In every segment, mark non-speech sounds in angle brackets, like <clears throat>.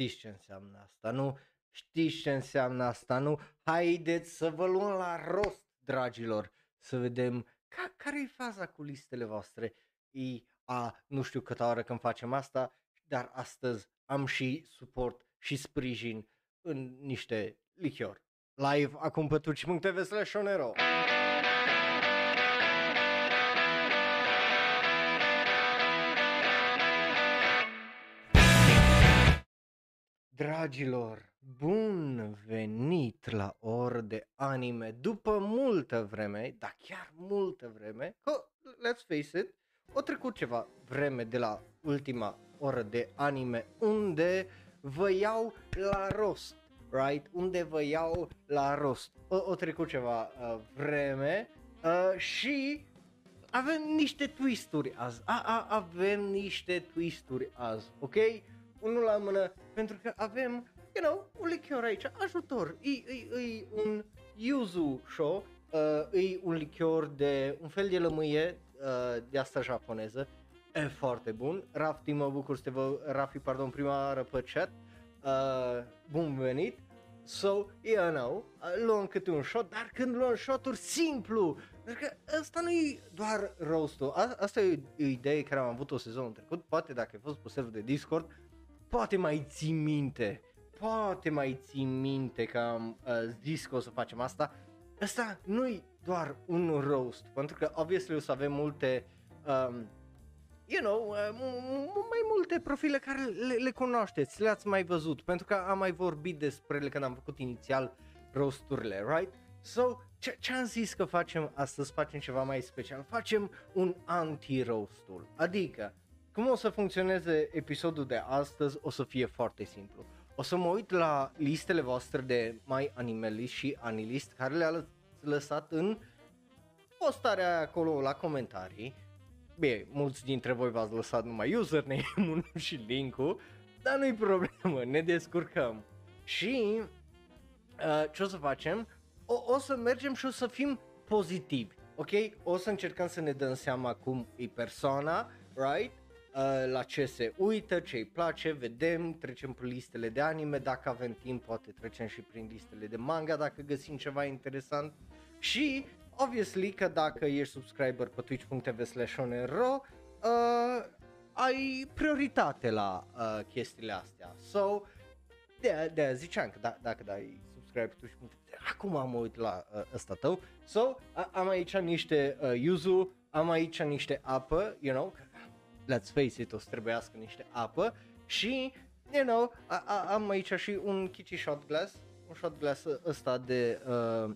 știți ce înseamnă asta, nu? Știți ce înseamnă asta, nu? Haideți să vă luăm la rost, dragilor, să vedem ca, care e faza cu listele voastre. E, a, nu știu câtă oră când facem asta, dar astăzi am și suport și sprijin în niște lichior. Live acum pe twitch.tv slash Dragilor, bun venit la ori de anime după multă vreme, dar chiar multă vreme, că, let's face it, o trecut ceva vreme de la ultima oră de anime unde vă iau la rost, right? Unde vă iau la rost. O, o trecut ceva uh, vreme uh, și avem niște twisturi azi. A, a, avem niște twisturi azi, ok? Unul la mână, pentru că avem, you know, un lichior aici, ajutor. E, e, e un yuzu show, uh, e un lichior de un fel de lămâie uh, de asta japoneză, e foarte bun. Rafti, mă bucur să te văd, Rafi, pardon, prima oară pe chat. Uh, bun venit. So, you know, uh, luăm câte un shot, dar când luăm shoturi simplu, pentru că ăsta nu e doar roastul, A- asta e o idee care am avut-o sezonul trecut, poate dacă ai fost pe server de Discord, poate mai ții minte, poate mai ții minte că am uh, zis că o să facem asta. Asta nu e doar un roast, pentru că obviously o să avem multe, um, you know, uh, m- m- mai multe profile care le, le cunoașteți, le-ați mai văzut, pentru că am mai vorbit despre ele când am făcut inițial roasturile, right? So, ce, ce am zis că facem astăzi, facem ceva mai special, facem un anti-roastul, adică cum o să funcționeze episodul de astăzi o să fie foarte simplu. O să mă uit la listele voastre de My Animalist și Anilist care le-a lăsat în postarea acolo la comentarii. Bine, mulți dintre voi v-ați lăsat numai username-ul <laughs> și link-ul, dar nu-i problemă, ne descurcăm. Și uh, ce o să facem? O, o să mergem și o să fim pozitivi, ok? O să încercăm să ne dăm seama cum e persoana, right? Uh, la ce se uită, ce îi place, vedem, trecem prin listele de anime, dacă avem timp poate trecem și prin listele de manga dacă găsim ceva interesant și obviously că dacă ești subscriber pe twitch.tv slash onero, uh, ai prioritate la uh, chestiile astea. So, de, de ziceam că da, dacă dai subscribe pe twitch.tv, acum mă uit la uh, ăsta tău. So, a, am aici niște uh, yuzu, am aici niște apă, you know, let's face it, o să trebuiască niște apă și, you know, a, a, am aici și un kichi shot glass, un shot glass ăsta de uh,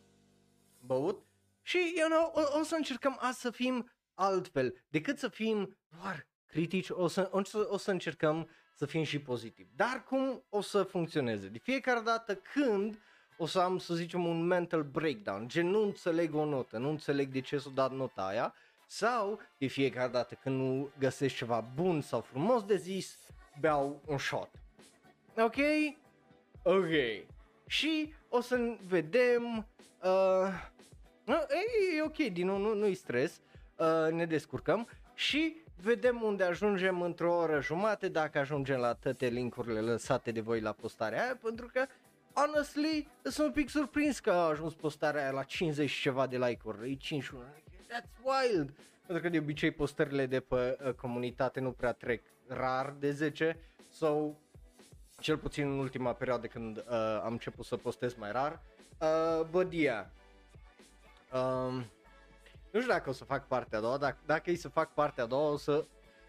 băut și, you know, o, o să încercăm azi să fim altfel, decât să fim doar critici, o să, o, să, o să încercăm să fim și pozitivi. Dar cum o să funcționeze? De fiecare dată când o să am, să zicem, un mental breakdown, gen nu înțeleg o notă, nu înțeleg de ce s-a dat nota aia, sau de fiecare dată când nu găsesc ceva bun sau frumos de zis, beau un shot. Ok? Ok. Și o să vedem... Uh, e, e ok, din nou, nu, nu-i stres, uh, ne descurcăm și vedem unde ajungem într-o oră jumate, dacă ajungem la toate linkurile lăsate de voi la postarea aia, pentru că honestly, sunt un pic surprins că a ajuns postarea aia la 50 și ceva de like-uri, e 51, that's wild, pentru că de obicei postările de pe uh, comunitate nu prea trec rar de 10, sau cel puțin în ultima perioadă când uh, am început să postez mai rar, uh, but yeah, um, nu știu dacă o să fac partea a doua, dacă, dacă e să fac partea a doua, o să...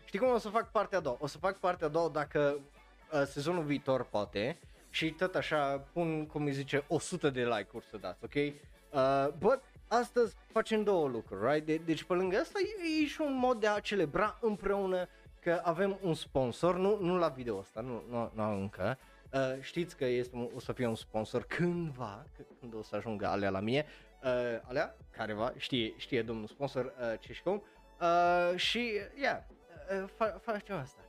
Știi cum o să fac partea a doua? O să fac partea a doua dacă uh, sezonul viitor poate și tot așa pun, cum îi zice, 100 de like-uri să dați, ok? Uh, but astăzi facem două lucruri, right? De- deci pe lângă asta e, e și un mod de a celebra împreună că avem un sponsor, nu, nu la video asta, nu, nu, nu încă, uh, știți că este un, o să fie un sponsor cândva, când o să ajungă alea la mie, uh, alea, careva, știe, știe domnul sponsor uh, ce și cum, uh, și, yeah, uh, fa- facem asta.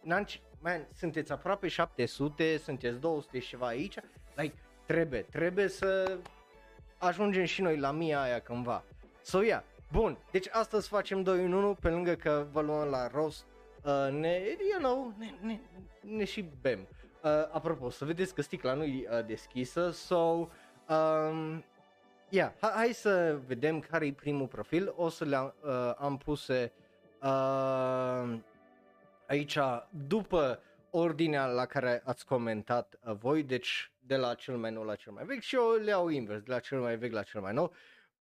Nanci, man, sunteți aproape 700, sunteți 200 și ceva aici, like, trebuie, trebuie să ajungem și noi la mia aia cândva. So, yeah, bun, deci astăzi facem 2 în 1, pe lângă că vă luăm la rost, uh, ne, you know, ne, ne, ne și bem. Uh, apropo, să vedeți că sticla nu e uh, deschisă, so, um, yeah, ha- hai să vedem care e primul profil, o să le am, uh, am puse uh, aici după ordinea la care ați comentat uh, voi, deci de la cel mai nou la cel mai vechi și eu le iau invers, de la cel mai vechi la cel mai nou.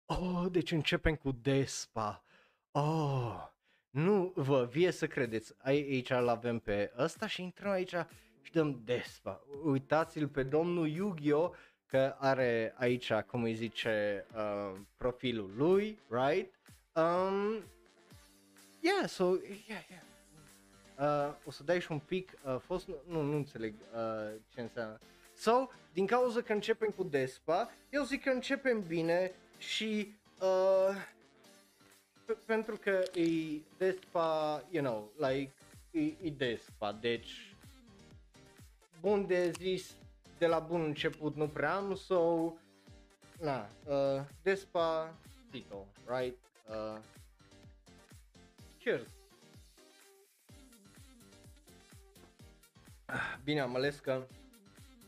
Oh, deci începem cu Despa. Oh, nu vă vie să credeți, aici îl avem pe ăsta și intrăm aici și dăm Despa. Uitați-l pe domnul Yu-Gi-Oh! că are aici, cum îi zice, uh, profilul lui, right? Um, yeah, so, yeah, yeah. Uh, o să dai și un pic, uh, fost, nu, nu înțeleg uh, ce înseamnă. So, din cauza că începem cu Despa, eu zic că începem bine și uh, p- pentru că e Despa, you know, like, e, e Despa, deci bun de zis de la bun început nu prea am, so, na, uh, Despa, Tito, right? Uh, cheers! Ah, Bine, am ales că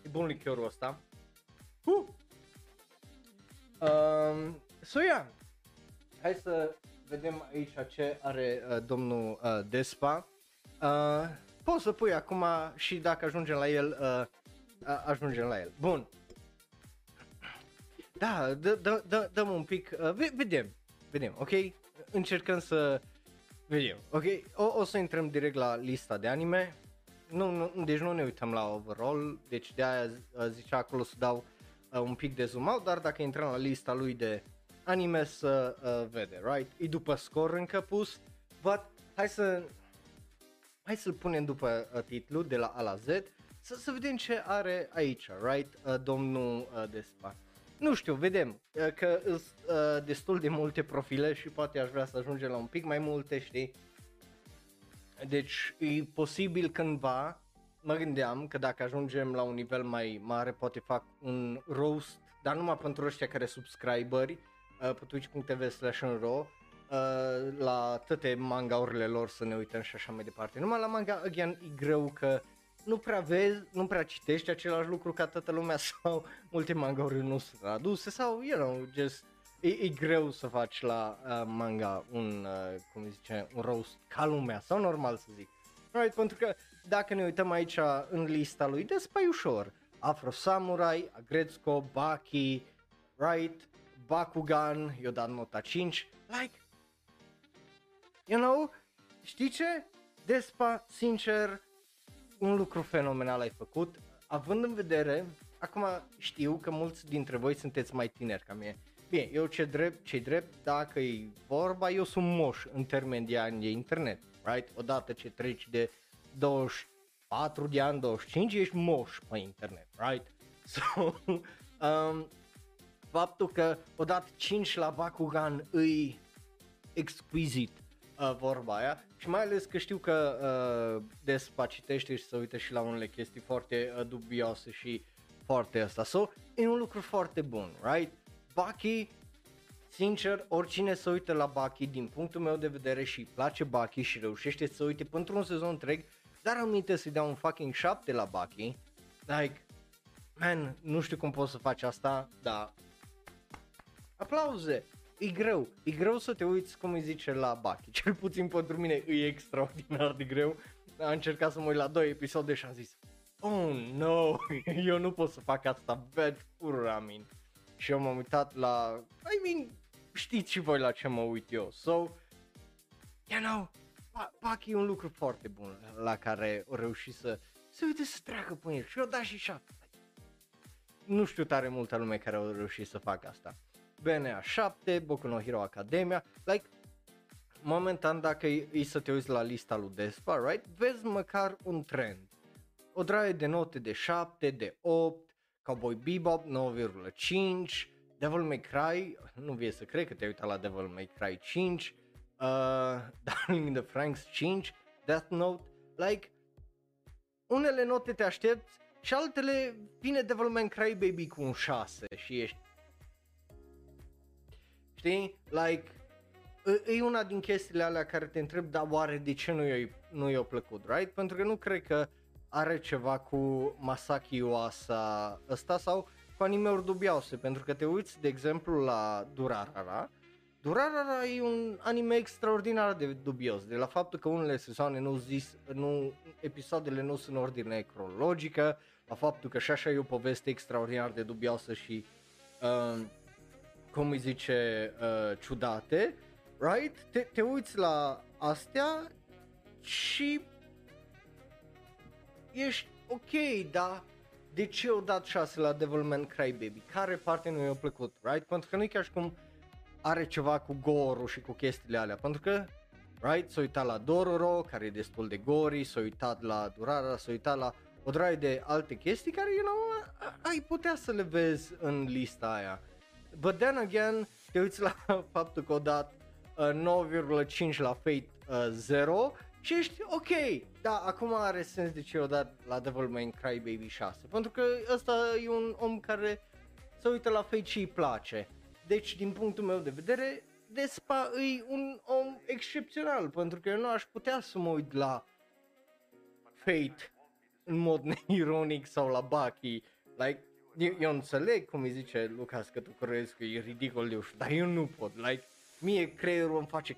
e bun lichiorul ăsta. Uh! Um, so, yeah. Hai să vedem aici ce are uh, domnul uh, Despa. Uh, poți să pui acum și dacă ajungem la el, uh, uh, ajungem la el. Bun. Da, dă, dă, dă, dăm un pic, uh, ve- vedem, vedem, ok? Încercăm să vedem, ok? O, o să intrăm direct la lista de anime. Nu, nu, deci nu ne uităm la overall, deci de aia uh, zicea acolo să dau uh, un pic de zoom out, dar dacă intrăm la lista lui de anime să uh, vede, right? E după scor încă pus, but hai să hai să-l punem după uh, titlu de la A la Z să, să vedem ce are aici, right, uh, domnul uh, Despa. Nu știu, vedem uh, că sunt uh, destul de multe profile și poate aș vrea să ajungem la un pic mai multe, știi? Deci e posibil cândva, mă gândeam că dacă ajungem la un nivel mai mare poate fac un roast, dar numai pentru ăștia care subscriberi uh, pe twitch.tv slash uh, la toate mangaurile lor să ne uităm și așa mai departe. Numai la manga, again, e greu că nu prea vezi, nu prea citești același lucru ca toată lumea <laughs> sau multe mangauri nu sunt traduse sau, you know, just e, e greu să faci la uh, manga un, uh, cum îi zice, un roast ca lumea sau normal să zic. Right, pentru că dacă ne uităm aici în lista lui, despa e ușor. Afro Samurai, Agretzko, Baki, right, Bakugan, i-o dat nota 5, like, you know, știi ce? Despa, sincer, un lucru fenomenal ai făcut, având în vedere, acum știu că mulți dintre voi sunteți mai tineri ca mine. Bine, eu ce drept, ce drept, dacă e vorba, eu sunt moș în termen de ani de internet, right? Odată ce treci de 24 de ani, 25, ești moș pe internet, right? <laughs> So, um, faptul că odată 5 la Bakugan îi exquisite uh, vorba aia și mai ales că știu că uh, Despa citește și se uită și la unele chestii foarte uh, dubioase și foarte asta. So, e un lucru foarte bun, right? Baki, sincer, oricine se uită la Baki din punctul meu de vedere și îi place Baki și reușește să uite pentru un sezon întreg, dar aminte să-i dea un fucking 7 la Baki, like, man, nu știu cum poți să faci asta, dar aplauze, e greu, e greu să te uiți cum îi zice la Baki, <laughs> cel puțin pentru mine e extraordinar de greu, am încercat să mă uit la două episoade și am zis, oh no, <laughs> eu nu pot să fac asta, bad fură, I mean. Și eu m-am uitat la, I mean, știți și voi la ce mă uit eu, so, you know, Ba- Baki e un lucru foarte bun la care o reușit să se uite să treacă pe el și eu da și șapte. Nu știu tare multă lume care au reușit să facă asta. BNA 7, Boku no Hero Academia, like, momentan dacă e, e să te uiți la lista lui Despa, right, vezi măcar un trend. O draie de note de 7, de 8, Cowboy Bebop 9,5, Devil May Cry, nu vie să cred că te-ai uitat la Devil May Cry 5, uh, <laughs> Darling in the Franks 5, Death Note, like, unele note te aștepți și altele vine Devil May Cry Baby cu un 6 și ești Știi? Like, e- e una din chestiile alea care te întreb, dar oare de ce nu i-ai, nu i-a plăcut, right? Pentru că nu cred că are ceva cu Masaki Uasa ăsta sau cu anime-uri dubioase, pentru că te uiți, de exemplu, la Durarara, Durarara e un anime extraordinar de dubios, de la faptul că unele sezoane nu zis, nu, episoadele nu sunt în ordine cronologică, la faptul că și așa e o poveste extraordinar de dubioasă și, uh, cum îi zice, uh, ciudate, right? Te, te uiți la astea și ești ok, dar de ce au dat 6 la Devilman Crybaby? Care parte nu i-a plăcut, right? Pentru că nu e ca și cum are ceva cu gorul și cu chestiile alea, pentru că right, s-a uitat la Dororo, care e destul de gori, s-a uitat la Durara, s-a uitat la o draie de alte chestii care, you know, ai putea să le vezi în lista aia. But then again, te uiți la <laughs> faptul că o dat uh, 9,5 la Fate uh, 0 și ești ok, da, acum are sens de ce o dat la Devil May Cry Baby 6, pentru că ăsta e un om care se uită la Fate și îi place. Deci, din punctul meu de vedere, Despa e un om excepțional, pentru că eu nu aș putea să mă uit la Fate în mod <laughs> neironic sau la Bucky. Like, eu, eu înțeleg cum îi zice Lucas că tu crezi că e ridicol de ușor, dar eu nu pot. Like, mie creierul îmi face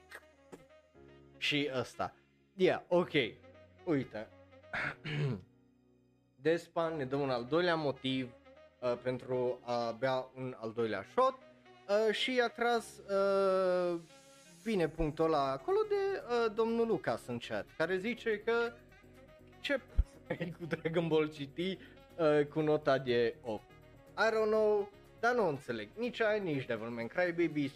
și ăsta. Yeah, ok. Uite. <clears throat> Despa ne dă un al doilea motiv uh, pentru a bea un al doilea shot uh, și a tras uh, bine punctul ăla acolo de uh, domnul Lucas în chat, care zice că ce <laughs> cu Dragon Ball GT uh, cu nota de 8. I don't know, dar nu înțeleg. Nici ai, nici Devilman Crybaby,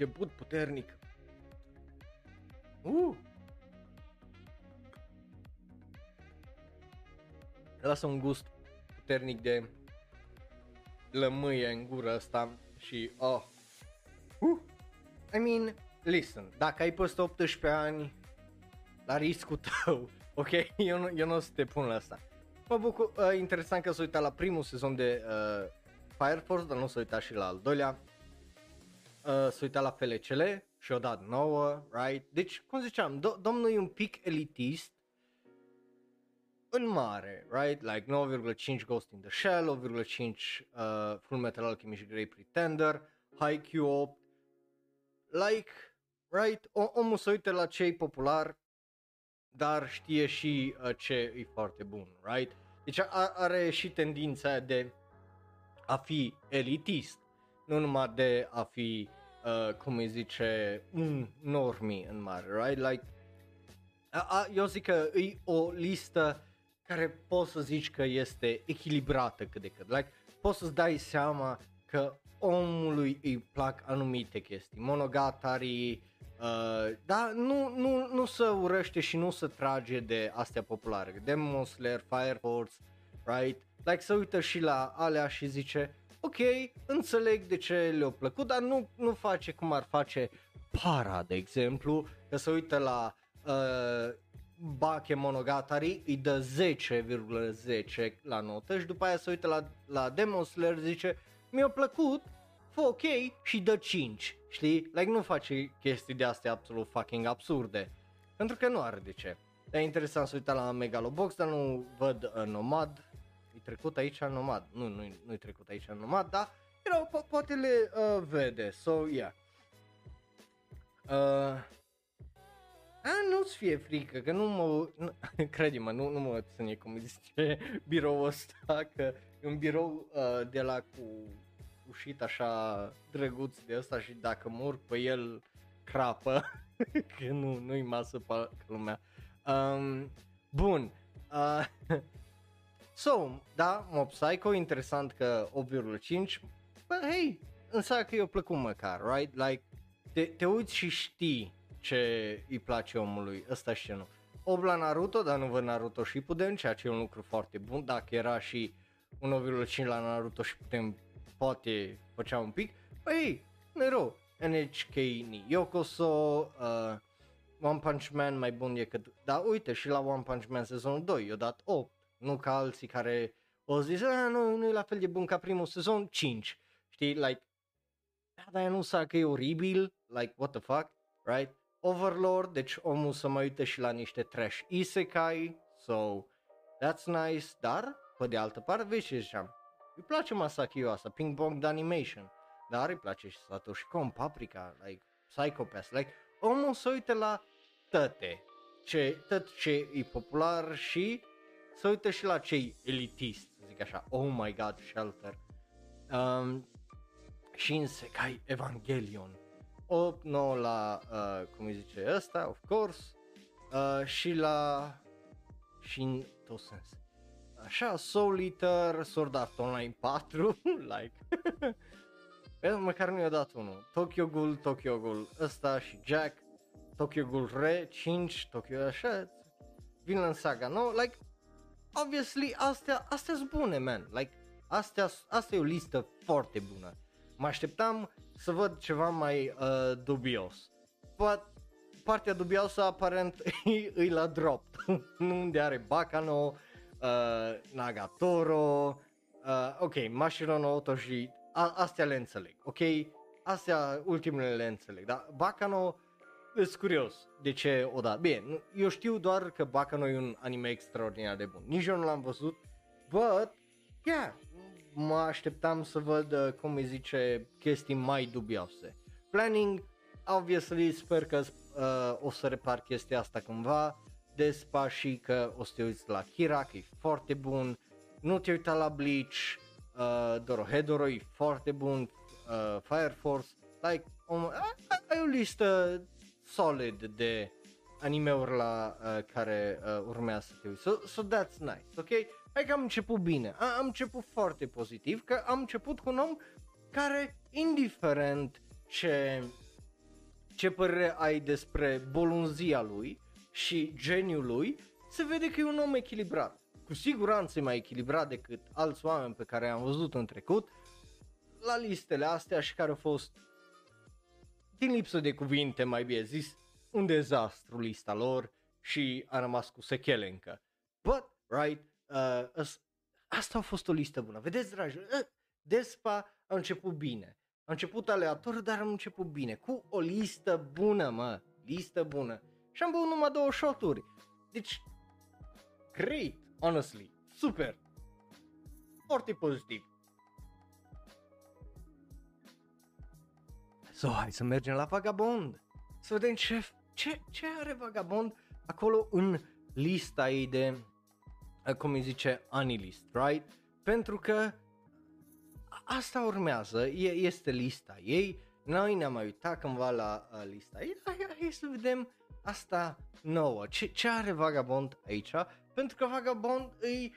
so... Început puternic. Uh! Lasă un gust puternic de lămâie în gură asta și oh. Uh. I mean, listen, dacă ai peste 18 ani, la riscul tău, <laughs> ok? Eu nu, eu nu o să te pun la asta. Mă bucur, uh, interesant că s-a uitat la primul sezon de uh, Fire Force, dar nu s-a uitat și la al doilea. Uh, s-a uitat la FLCL și o dat nouă, right? Deci, cum ziceam, do- domnul e un pic elitist, în mare, right? Like 9,5 Ghost in the Shell, 8,5 uh, Full Metal Alchemist Grey Pretender, Haikyuu 8, like, right? O, omul se uită la ce e popular, dar știe și uh, ce e foarte bun, right? Deci a, are și tendința de a fi elitist, nu numai de a fi, uh, cum îi zice, un normi în mare, right? Like, a, a, eu zic că e o listă care poți să zici că este echilibrată cât de cât. Like, poți să-ți dai seama că omului îi plac anumite chestii, monogatari, uh, dar nu, nu, nu să urăște și nu să trage de astea populare, Demon Slayer, Fire Force, right? Like să uită și la alea și zice, ok, înțeleg de ce le-a plăcut, dar nu, nu face cum ar face Para, de exemplu, că se uită la uh, Bake Monogatari, îi dă 10,10 la notă și după aia se uită la, la Demon Slayer, zice, mi-a plăcut, fă ok și dă 5, știi? Like nu face chestii de astea absolut fucking absurde, pentru că nu are de ce. E interesant să uita la Megalobox, dar nu văd uh, Nomad, e trecut aici Nomad, nu, nu, nu e trecut aici Nomad, dar, you know, po- poate le uh, vede, so, yeah. Uh, a, nu-ți fie frică, că nu mă, nu, <laughs> crede-mă, nu, nu mă ține cum zice biroul ăsta, că e un birou uh, de la cu ușit așa drăguț de ăsta și dacă mor pe el crapă, <laughs> că nu, nu-i masă pe lumea. Um, bun, uh, <laughs> so, da, Mob Psycho, interesant că 8,5, but hey, înseamnă că i-a plăcut măcar, right? Like, te, te uiți și știi ce îi place omului, ăsta și ce nu. 8 la Naruto, dar nu văd Naruto și putem, ceea ce e un lucru foarte bun, dacă era și 1,5 la Naruto și putem, poate făcea un pic, păi, nu rău, NHK ni Yokoso, uh, One Punch Man mai bun decât, dar uite și la One Punch Man sezonul 2, i-a dat 8, nu ca alții care o zis, nu, nu e la fel de bun ca primul sezon, 5, știi, like, da, dar nu să că e oribil, like, what the fuck, right? Overlord, deci omul să mă uite și la niște trash isekai, so, that's nice, dar, pe de altă parte, vezi ce ziceam, îi place Masaki asta, Ping Pong Animation, dar îi place și Satoshi Kon, Paprika, like, Psychopath, like, omul să uite la tăte, ce, tot ce e popular și să uite și la cei elitist, să zic așa, oh my god, Shelter. Um, și în Sekai Evangelion. 8, 9 la, uh, cum îi zice ăsta, of course, uh, și la, și în tot sens. Așa, Soul Eater, Sword Art Online 4, <laughs> like, <laughs> măcar nu i-a dat unul. Tokyo Ghoul, Tokyo Ghoul ăsta și Jack, Tokyo Ghoul Re 5, Tokyo așa, Vinland Saga, no? Like, obviously, astea, astea sunt bune, man. Like, astea, asta e o listă foarte bună. Mă așteptam să văd ceva mai uh, dubios. But, partea dubioasă aparent <laughs> e, e la drop. <laughs> nu unde are Bacano, uh, Nagatoro, uh, ok, Mashiro no Oto și a, astea le înțeleg, ok? Astea ultimele le înțeleg, dar Bacano sunt curios de ce o da. Bine, eu știu doar că Bacano e un anime extraordinar de bun. Nici eu nu l-am văzut, but, yeah, mă așteptam să văd, uh, cum îi zice, chestii mai dubioase. Planning, obviously, sper că uh, o să repar chestia asta cândva. Despa și că o să te uiți la Kira, că e foarte bun. Nu te uita la Bleach, uh, Dorohedoro e foarte bun, uh, Fire Force, like, um, ai o listă solid de animeuri la uh, care uh, urmează să te uiți. So, so that's nice, ok? Hai că am început bine, a, am început foarte pozitiv, că am început cu un om care, indiferent ce, ce părere ai despre bolunzia lui și geniul lui, se vede că e un om echilibrat. Cu siguranță e mai echilibrat decât alți oameni pe care am văzut în trecut la listele astea și care au fost din lipsă de cuvinte, mai bine zis, un dezastru lista lor și a rămas cu sechele încă. But, right, uh, asta a fost o listă bună. Vedeți, dragi, uh, Despa a început bine. A început aleator, dar a început bine. Cu o listă bună, mă. Listă bună. Și am băut numai două shoturi. Deci, great, honestly. Super. Foarte pozitiv. So, hai să mergem la Vagabond. Să vedem ce, ce, ce are Vagabond acolo în lista ei de, uh, cum îi zice, Anilist, right? Pentru că asta urmează, e, este lista ei, noi ne-am mai uitat cândva la uh, lista ei, hai, hai să vedem asta nouă, ce, ce are Vagabond aici, pentru că Vagabond e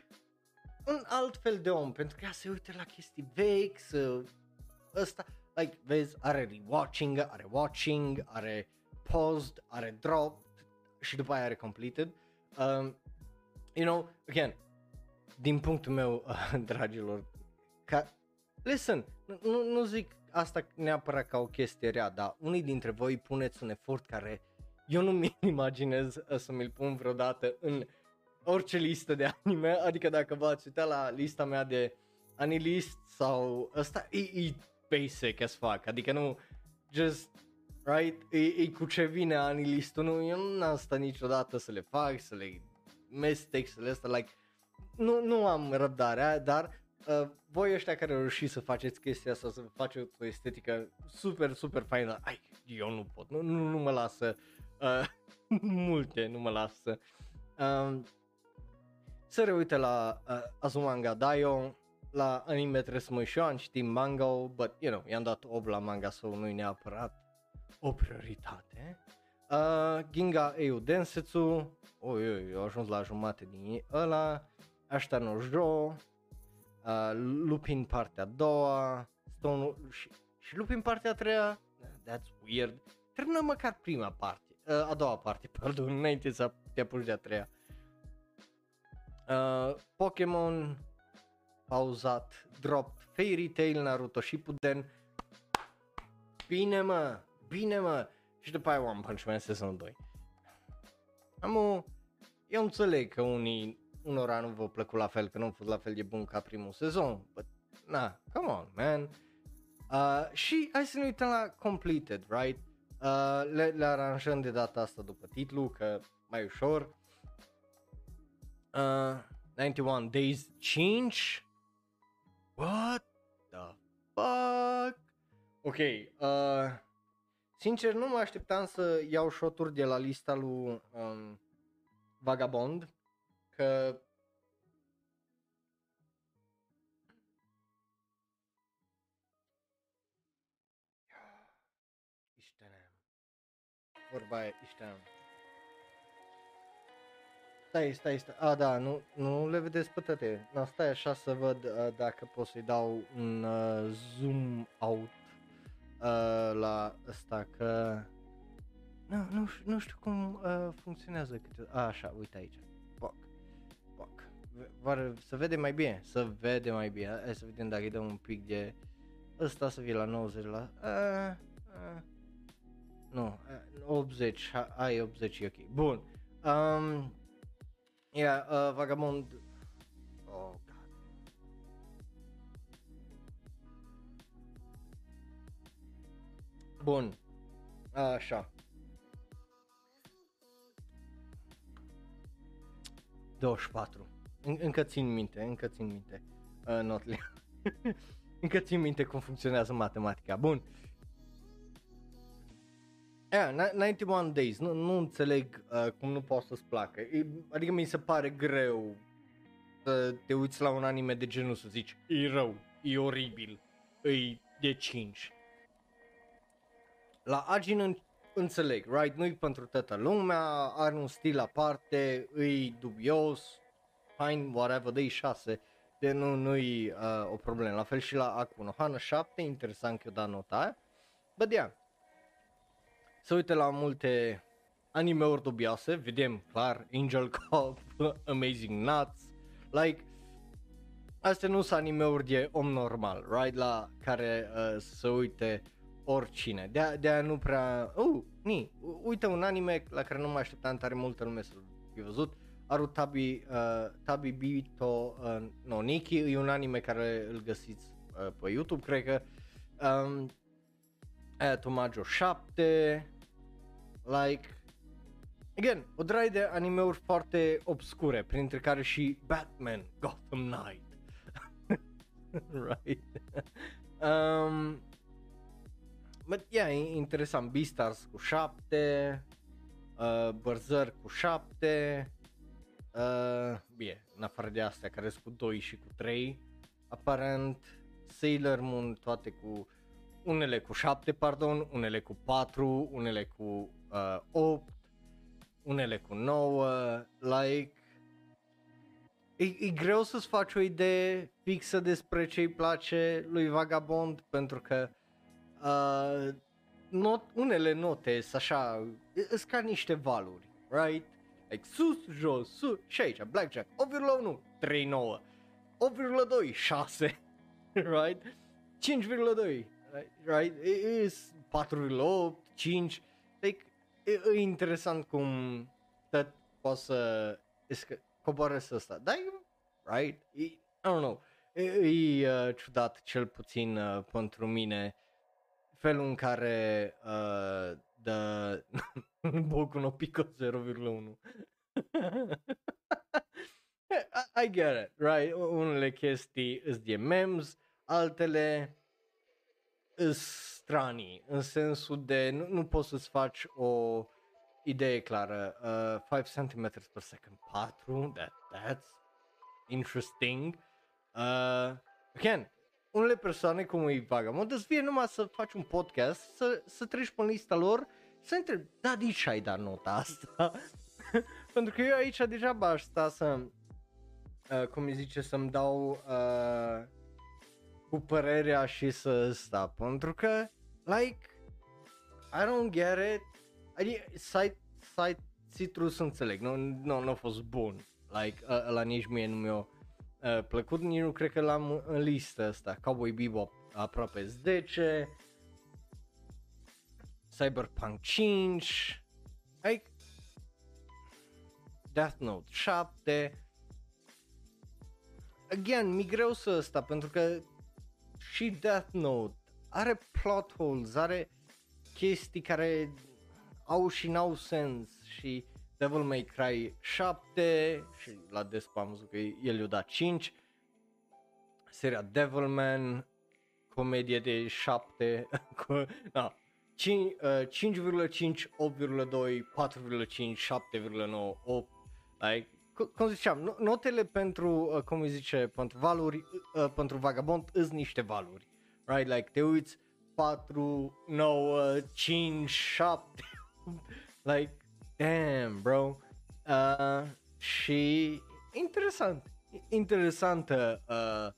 un alt fel de om, pentru că ea se uită la chestii vechi, să, ăsta, like, vezi, are rewatching, are watching, are paused, are dropped și după aia are completed. Um, you know, again, din punctul meu, uh, <laughs> dragilor, ca, listen, nu, nu zic asta neapărat ca o chestie rea, dar unii dintre voi puneți un efort care eu nu mi <laughs> imaginez uh, să mi-l pun vreodată în orice listă de anime, adică dacă v-ați uitat la lista mea de anilist sau ăsta, e, e basic as fuck, adică nu, just, right, e, e cu ce vine anilistul, nu, eu nu am stat niciodată să le fac, să le mestec, să le asta, like, nu, nu am răbdarea, dar uh, voi ăștia care reușiți să faceți chestia asta, să faceți o estetică super, super faină, ai, eu nu pot, nu, nu, nu mă lasă, uh, <laughs> multe nu mă lasă. Uh, să reuite la uh, Azumanga Daio, la anime trebuie să mă și eu, am citit manga but, you know, i-am dat 8 la manga, so nu-i neapărat o prioritate. Uh, Ginga Eiu Densetsu, oi, oi, eu ajuns la jumate din ăla, Ashta no Jo, uh, Lupin partea a doua, Stone și, și Lupin partea a treia, that's weird. Termină măcar prima parte, uh, a doua parte, <laughs> pardon, înainte să te apuci de a treia. Uh, Pokémon pauzat, dropped Fairy Tail, Naruto Shippuden. Bine mă, bine mă. Și după aia One Punch Man sezonul 2. Am o... Eu înțeleg că unii, unora nu vă plăcut la fel, că nu a fost la fel de bun ca primul sezon. But, na, come on, man. Uh, și hai să ne uităm la completed, right? Uh, le, le aranjăm de data asta după titlu, că mai ușor. Uh, 91 Days Change. What the fuck? Ok, uh, sincer nu mă așteptam să iau shoturi de la lista lui um, Vagabond, că <sighs> Istenem. Vorba aia, Istenem. Stai, stai, stai. A, da, nu, nu le vedeți pe toate. No, stai așa să văd uh, dacă pot să-i dau un uh, zoom out uh, la ăsta, că... Nu, nu, ș- nu știu cum uh, funcționează câte... A, așa, uite aici. Poc, poc. V- Var, să vede mai bine, să vede mai bine. Hai să vedem dacă îi dăm un pic de... Ăsta să fie la 90 la... Uh, uh, nu, uh, 80, ha- ai 80 e ok. Bun. Um, yeah, uh, Vagabond... Oh, God. Bun. Așa. 24. En- încă țin minte, încă țin minte uh, notele. <laughs> încă țin minte cum funcționează matematica. Bun. Yeah, ni- 91 Days, nu, nu înțeleg uh, cum nu poate să-ți placă. E, adică mi se pare greu să te uiți la un anime de genul să zici e rău, e oribil, e de 5. La Agin în, înțeleg, right? Nu-i pentru toată lumea, are un stil aparte, îi dubios, fine, whatever, dă 6, de nu, nu-i uh, o problemă. La fel și la Akuno Hana 7, interesant că eu da nota aia. But yeah, se uită la multe anime-uri dubioase, vedem clar Angel Cop, <laughs> Amazing Nuts, like astea nu sunt anime-uri de om normal, right, la care uh, să uite oricine. De de nu prea, uh, ni, u- uite un anime la care nu mă așteptam tare multă lume să-l fi văzut, Arutabi, uh, Tabi Bito uh, no Niki, e un anime care îl găsiți uh, pe YouTube, cred că. Um, aia Tomajo 7, like, again, o draie de animeuri foarte obscure, printre care și Batman Gotham Knight. <laughs> right. um, but yeah, e interesant, Beastars cu 7, uh, Berserk cu 7, uh, bine, în afară de astea care sunt cu 2 și cu 3, aparent, Sailor Moon toate cu unele cu 7, pardon, unele cu 4, unele cu uh, 8, unele cu 9, like e, e greu să-ți faci o idee fixă despre ce îi place lui Vagabond pentru că uh, not, unele note sunt așa, sunt ca niște valuri, right? Like sus, jos, sus și aici, Blackjack, 8,1, 3,9, 8,2, 6, right? 5,2, right? E, e 4,8, 5, like, e, e interesant cum tot poate să escă- coboare să ăsta, dar e, right? E, I don't know, e, e uh, ciudat cel puțin uh, pentru mine felul în care uh, dă Boku no Pico 0,1 I, I get it, right? Unele chestii îs de memes, altele îs stranii, în sensul de nu, nu poți să-ți faci o idee clară. Uh, 5 cm per second, 4, that, that's interesting. Uh, again, unele persoane cum e Vagamond îți vie numai să faci un podcast, să, să treci pe lista lor, să întrebi, da, de ce ai dat nota asta? <laughs> Pentru că eu aici deja aș sta să, uh, cum îi zice, să-mi dau uh, cu părerea și să sta, pentru că, like, I don't get it, adică, site, site Citrus înțeleg, nu, nu, nu a fost bun, like, uh, la nici mie nu mi-a uh, plăcut, nici nu cred că l-am în listă asta, Cowboy Bebop aproape 10, Cyberpunk 5, like, Death Note 7, again, mi greu să ăsta, pentru că și Death Note are plot holes, are chestii care au și n-au sens și Devil May Cry 7 și la Despa am văzut că el i-a dat 5 seria Devilman comedie de 7 <laughs> cu, da, 5, uh, 5,5, 8,2, 4,5, 7,9, 8 like, cum ziceam, notele pentru, uh, cum îi zice, pentru valuri, uh, pentru vagabond îs niște valuri, right? Like, te uiți 4, 9, 5, 7, like, damn, bro. Uh, și interesant, interesantă uh,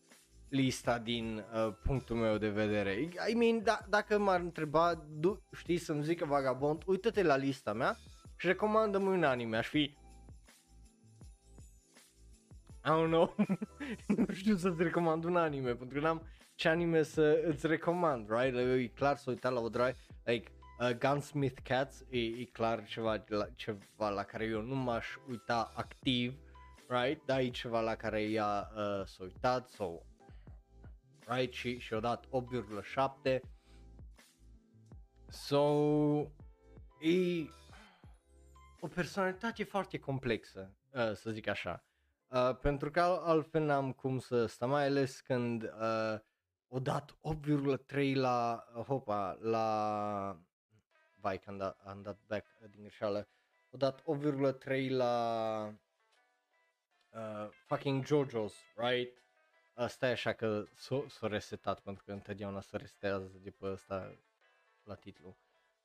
lista din uh, punctul meu de vedere. I mean, da, dacă m-ar întreba, du- știi, să-mi zică vagabond, uită-te la lista mea și recomandă-mi un anime, aș fi I don't know, <laughs> nu știu să-ți recomand un anime, pentru că n-am ce anime să îți recomand, right? E clar să uitat la o drive, like, uh, Gunsmith Cats e, e clar ceva la, ceva la care eu nu m-aș uita activ, right? Dar e ceva la care ea uh, s-a uitat sau right? Și și-a dat 8,7. So, e o personalitate foarte complexă, uh, să zic așa. Uh, pentru că altfel n-am cum să stau, mai ales când uh, o dat 8,3 la, uh, hopa, la, vai că am dat, am dat back din greșeală, o dat 8,3 la uh, fucking JoJo's, right? Asta e așa că s-a, s-a resetat pentru că întotdeauna se resetează de pe ăsta la titlu.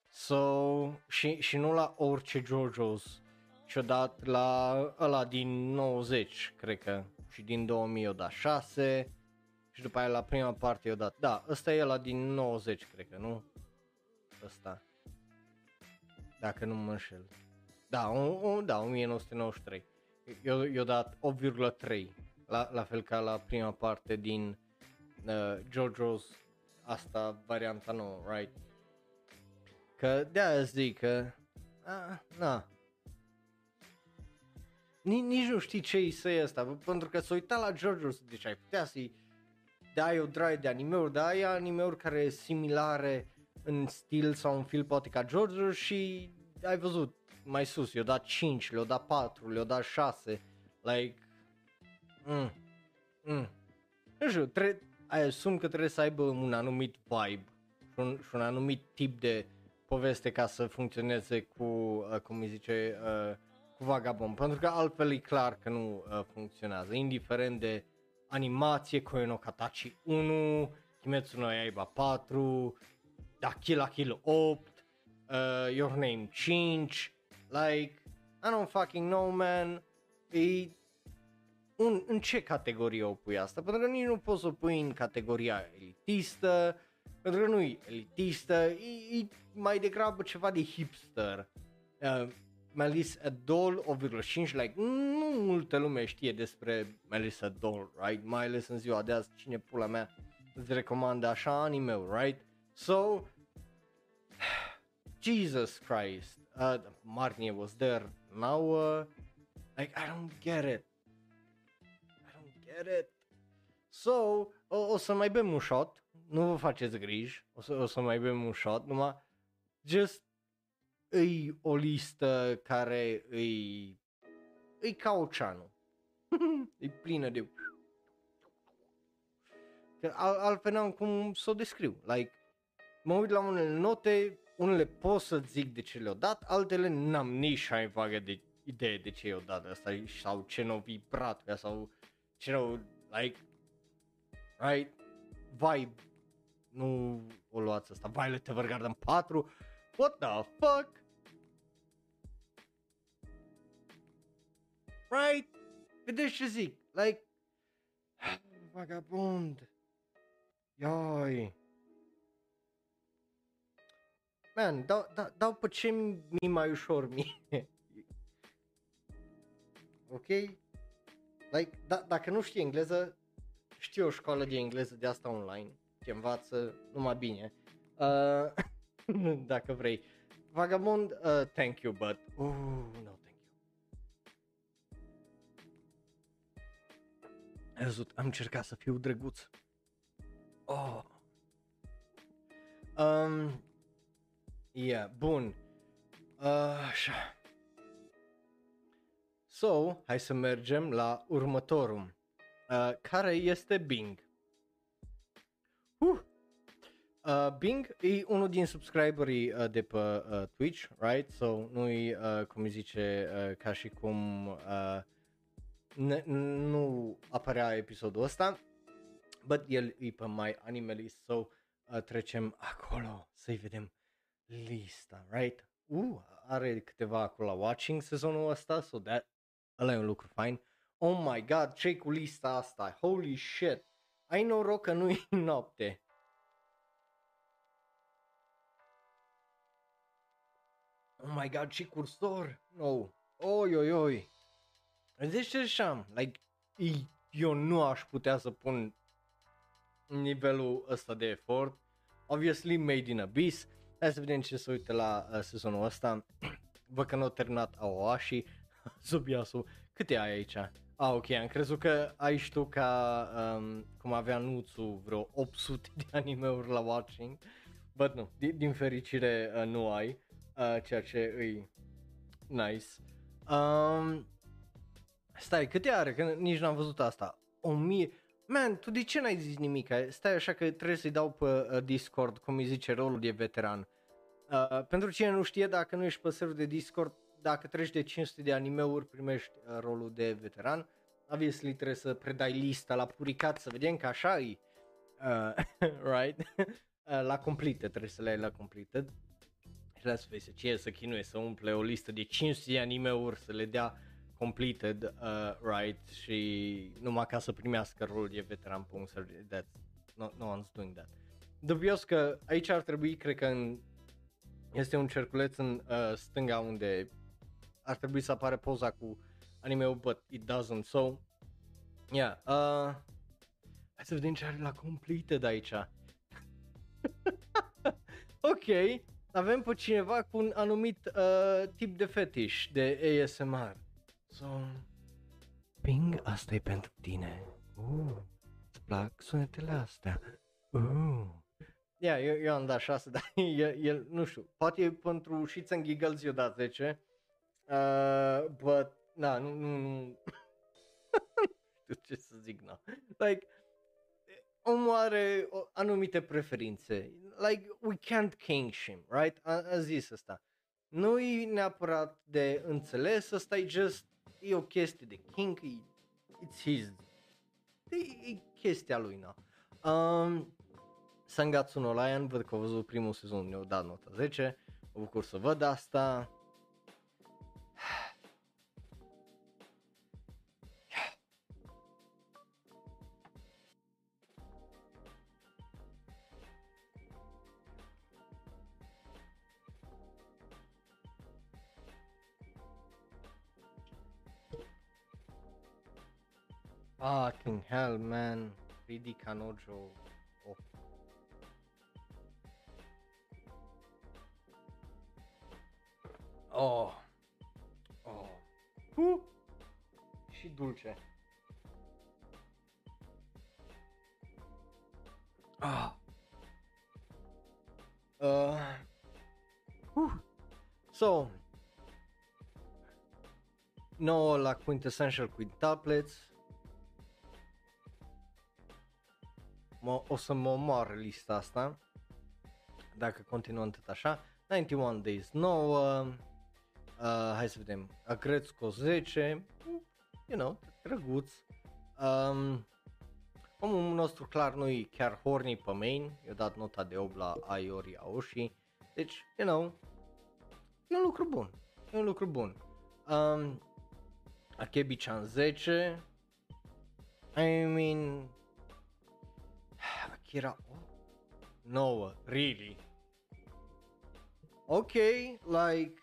So, și, și nu la orice JoJo's și-o dat la ăla din 90, cred că, și din 2000 o dat 6 și după aia la prima parte i-o dat, da, ăsta e ăla din 90, cred că, nu? Ăsta. Dacă nu mă înșel. Da, un, un, da, 1993. Eu, i-o dat 8,3 la, la fel ca la prima parte din uh, JoJo's asta varianta nouă, right? Că de-aia zic că, a, na, nici, nici nu știi ce-i să asta, pentru că s-a uitat la JoJo's, deci ai putea să-i dai o drive de anime-uri, dar ai anime-uri care sunt similare în stil sau în fil poate ca JoJo și ai văzut mai sus, i-o dat 5, le-o dat 4, le-o dat 6, like, Mm. Mm. Nu știu, tre- asum că trebuie să aibă un anumit vibe și un, și un anumit tip de poveste ca să funcționeze cu, uh, cum îi zice, uh, cu Vagabond, pentru că altfel e clar că nu uh, funcționează, indiferent de animație, Koe no Katachi 1, Kimetsu no Yaiba 4, Da Kill la Kill 8, uh, Your Name 5, like, I don't fucking know man, e un, în ce categorie o pui asta? Pentru că nici nu poți să o pui în categoria elitistă, pentru că nu e elitistă, e, e mai degrabă ceva de hipster. Uh, Melissa Doll 8,5 like nu multă lume știe despre Melissa Doll, right? Mai ales în ziua de azi cine pula mea îți recomandă așa anime right? So <sighs> Jesus Christ, uh, Marnie was there now uh, like I don't get it get it. So, o, o să mai bem un shot, nu vă faceți griji, o să, o să mai bem un shot, numai just îi o listă care îi, îi ca oceanul. <laughs> e plină de... Că al, altfel n-am cum să o descriu. Like, mă uit la unele note, unele pot să zic de ce le-au dat, altele n-am nici mai vagă de idee de ce i-au dat asta sau ce n-au vibrat sau you know, like, right, vibe, nu o luați asta, Violet Evergarden 4, what the fuck? Right? Vedeți ce zic, like, <sighs> vagabond, ioi. Man, dau, dau, dau pe ce mi mai ușor mie. <laughs> ok? Like, da, dacă nu știi engleză, știi o școală de engleză de asta online, te învață numai bine. Uh, <laughs> dacă vrei. Vagabond, uh, thank you, but... Uh, no, Ai văzut, am încercat să fiu drăguț. Oh. Yeah, bun. Uh, așa. So, hai să mergem la următorul, uh, care este Bing. Uh. Uh, Bing e unul din subscriberii uh, de pe uh, Twitch, right? So, nu-i, uh, cum îi zice, uh, ca și cum uh, n- nu apărea episodul ăsta, but el e pe My Animalist, so uh, trecem acolo să-i vedem lista, right? Uh, are câteva acolo la watching sezonul ăsta, so that, ăla e un lucru fain. Oh my god, ce cu lista asta? Holy shit! Ai noroc că nu e noapte. Oh my god, ce cursor! No. Oi, oi, oi. Deci așa, like, eu nu aș putea să pun nivelul ăsta de efort. Obviously made in Abyss. Hai să vedem ce se uită la uh, sezonul ăsta. <clears throat> Văd că nu a terminat Aoashi, <laughs> Zubiasu. Câte ai aici? Ah, ok, am crezut că ai și tu ca um, cum avea Nuțu vreo 800 de anime-uri la watching. But nu, din, din fericire uh, nu ai, uh, ceea ce e nice. Um, stai, câte are? Că nici n-am văzut asta. O mie... Man, tu de ce n-ai zis nimic? Stai așa că trebuie să-i dau pe uh, Discord, cum îi zice, rolul de veteran. Uh, pentru cine nu știe, dacă nu ești pe serverul de Discord, dacă treci de 500 de anime-uri, primești uh, rolul de veteran. Obviously trebuie să predai lista la puricat, să vedem că așa e. Uh, <laughs> right? uh, la completed, trebuie să le ai la completed. Și let's face it, ce e să chinuie să umple o listă de 500 de anime-uri, să le dea completed, uh, right, și numai ca să primească rolul de veteran pe un server, that's, no, no one's doing that. Dubios că aici ar trebui, cred că în, este un cerculeț în uh, stânga unde ar trebui să apare poza cu anime-ul, but it doesn't, so, yeah, uh, hai să vedem ce are la completed aici. <laughs> ok, avem pe cineva cu un anumit uh, tip de fetiș de ASMR. So, Ping, asta e pentru tine. Uh, îți plac sunetele astea. Uh. Yeah, eu, eu am dat 6, <laughs> dar el, el, nu știu, poate e pentru Shits and Giggles eu dat 10. Uh, but, na, nu, nu, nu. știu <laughs> ce să zic, na. Like, omul are anumite preferințe. Like, we can't king him, right? A, a zis asta. Nu e neapărat de înțeles, asta e just, e o chestie de king, e, it's his, e, e chestia lui, na. Um, Sangatsu no Lion, văd că au văzut primul sezon, ne-au dat nota 10, mă bucur să văd asta. Fucking hell, man. 3D Kanojo. Oh. Oh. Oh. Uh. Și dulce. Ah. Uh. Uh. So. No la Quintessential Quintuplets. Mă, o să mă omoar lista asta dacă continuăm tot așa. 91 Days 9 uh, hai să vedem Agrețco 10 you know, drăguț. Um, omul nostru clar nu e chiar horny pe main i-a dat nota de 8 la Aiori Aoshi deci, you know e un lucru bun e un lucru bun. Um, Akebi-chan 10 I mean Akira 9, really? Ok, like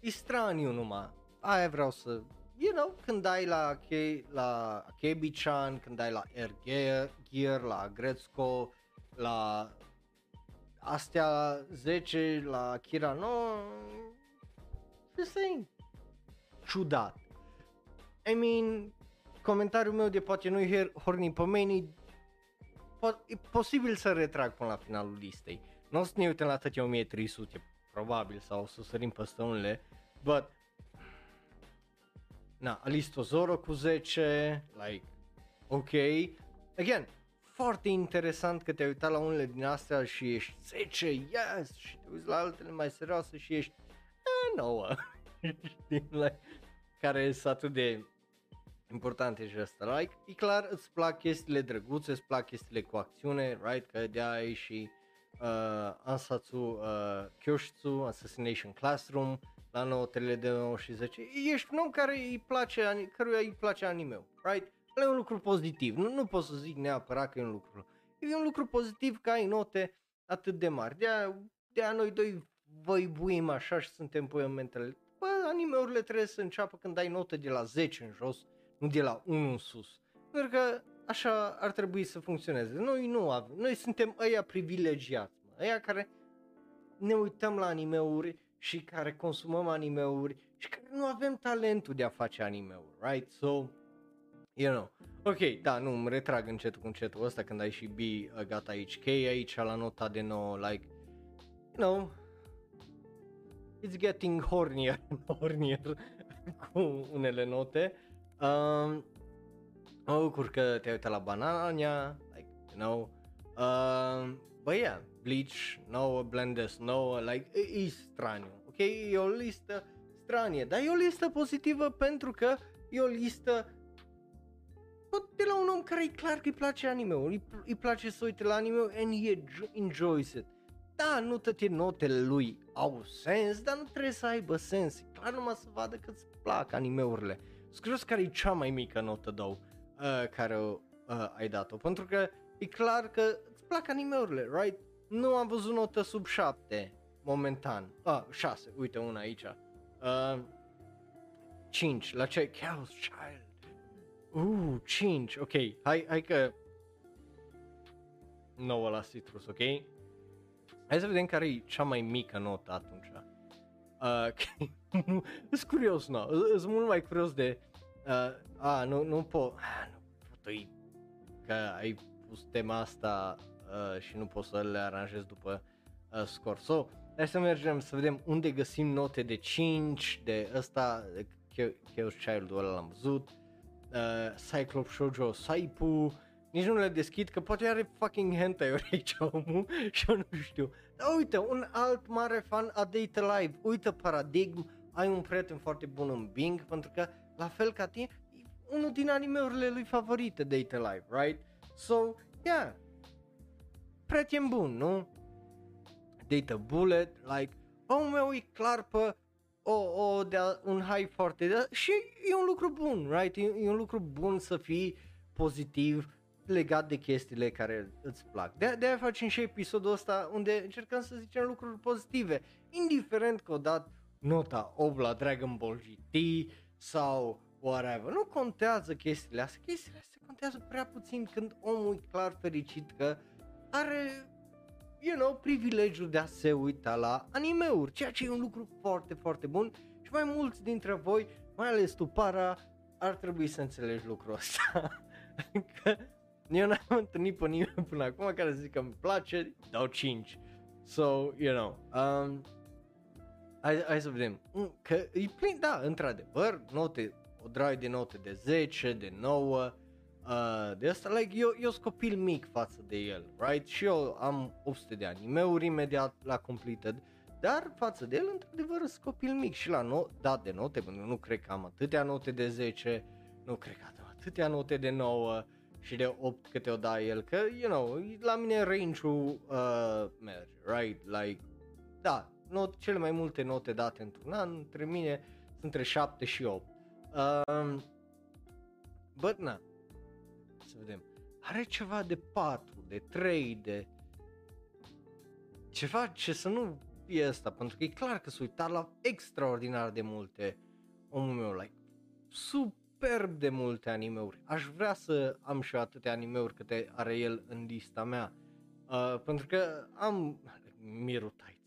E straniu numai Aia vreau să You know, când dai la, Ke- la Kebi-chan, când dai la Air Gear, Gear la Gretzko, la astea 10, la Kira, no, just saying, ciudat. I mean, comentariul meu de poate nu e horny pe mine, po- e posibil să retrag până la finalul listei. nu o să ne uităm la toate 1300, probabil, sau o să sărim peste unele, but, na, Alisto Zoro cu 10, like, ok, again, foarte interesant că te-ai uitat la unele din astea și ești 10, yes, și te uiți la altele mai serioase și ești eh, 9, <laughs> like, care sunt atât de important e ăsta, like, e clar, îți plac chestiile drăguțe, îți plac chestiile cu acțiune, right, că de ai și uh, Ansatsu uh, Kyoshitsu, Assassination Classroom, la notele de 9 și 10, ești un om care îi place, căruia îi place anime right? e un lucru pozitiv, nu, nu pot să zic neapărat că e un lucru, e un lucru pozitiv că ai note atât de mari, de-aia, de-aia noi doi văibuim așa și suntem pe mentale. Bă, anime-urile trebuie să înceapă când ai note de la 10 în jos, nu de la 1 în sus. Pentru că așa ar trebui să funcționeze. Noi nu avem, noi suntem ăia privilegiați, mă, ăia care ne uităm la animeuri și care consumăm animeuri și care nu avem talentul de a face animeuri, right? So, you know. Ok, da, nu, îmi retrag încetul cu încetul ăsta când ai și B uh, gata aici, K aici la nota de 9, like, you know, it's getting hornier, hornier <laughs> cu unele note. Um, mă bucur că te-ai uitat la Banania, like, you know, uh, but yeah, Bleach, nouă, Blendes, nouă, like, e, e straniu, ok? E o listă stranie, dar e o listă pozitivă pentru că e o listă de la un om care e clar că îi place anime-ul, îi, îi place să uite la anime and he enjoys it. Da, nu toate notele lui au sens, dar nu trebuie să aibă sens. E clar numai să vadă că îți plac animeurile. Scris care e cea mai mică notă, două uh, care uh, ai dat-o. Pentru că e clar că îți plac animeurile, right? Nu am văzut notă sub 7 momentan. Ah, 6, uite una aici. Uh, 5, la ce? Chaos Child. Uh, 5, ok. Hai, hai că 9 la citrus, ok? Hai să vedem care e cea mai mică notă atunci. Uh, <laughs> <laughs> sunt curios, nu? Sunt mult mai curios de... Uh, a, nu, nu pot... Ah, nu pot că ai pus tema asta uh, și nu pot să le aranjez după uh, scor. So, hai să mergem să vedem unde găsim note de 5, de ăsta, de Chaos Child-ul ăla l-am văzut, uh, Cyclops Shoujo Saipu, nici nu le deschid, că poate are fucking hentai-uri aici omul <laughs> și eu nu știu. Dar uite, un alt mare fan a Data Live, uite Paradigm, ai un prieten foarte bun în Bing, pentru că, la fel ca tine, e unul din animeurile lui favorite Data Live, right? So, yeah, prieten bun, nu? Data Bullet, like, omul meu e clar pe o, o de un hype foarte de, și e un lucru bun, right? E, e un lucru bun să fii pozitiv legat de chestiile care îți plac. De, de aia facem și episodul ăsta unde încercăm să zicem lucruri pozitive, indiferent că o dat nota 8 la Dragon Ball GT sau whatever. Nu contează chestiile astea, chestiile astea contează prea puțin când omul e clar fericit că are you know, privilegiul de a se uita la animeuri, ceea ce e un lucru foarte, foarte bun și mai mulți dintre voi, mai ales tu, para, ar trebui să înțelegi lucrul ăsta. <laughs> că eu n-am întâlnit pe nimeni până acum care să zică îmi place, dau 5. So, you know, um, hai, hai să vedem. Mm, că e plin, da, într-adevăr, note, o draie de note de 10, de 9, uh, de asta, like, eu, eu sunt copil mic față de el, right? Și eu am 800 de animeuri imediat la completed, dar față de el, într-adevăr, sunt copil mic și la no- dat de note, pentru că nu cred că am atâtea note de 10, nu cred că am atâtea note de 9 și de 8 câte o da el, că, you know, la mine range-ul uh, merge, right? Like, da, not, cele mai multe note date într-un an, între mine sunt între 7 și 8. Um, but, na, să vedem. Are ceva de 4, de 3, de ceva ce să nu fie asta, pentru că e clar că s-a uitat la extraordinar de multe omul meu, like, superb de multe animeuri. Aș vrea să am și eu atâtea animeuri câte are el în lista mea, uh, pentru că am Miru Tights 10,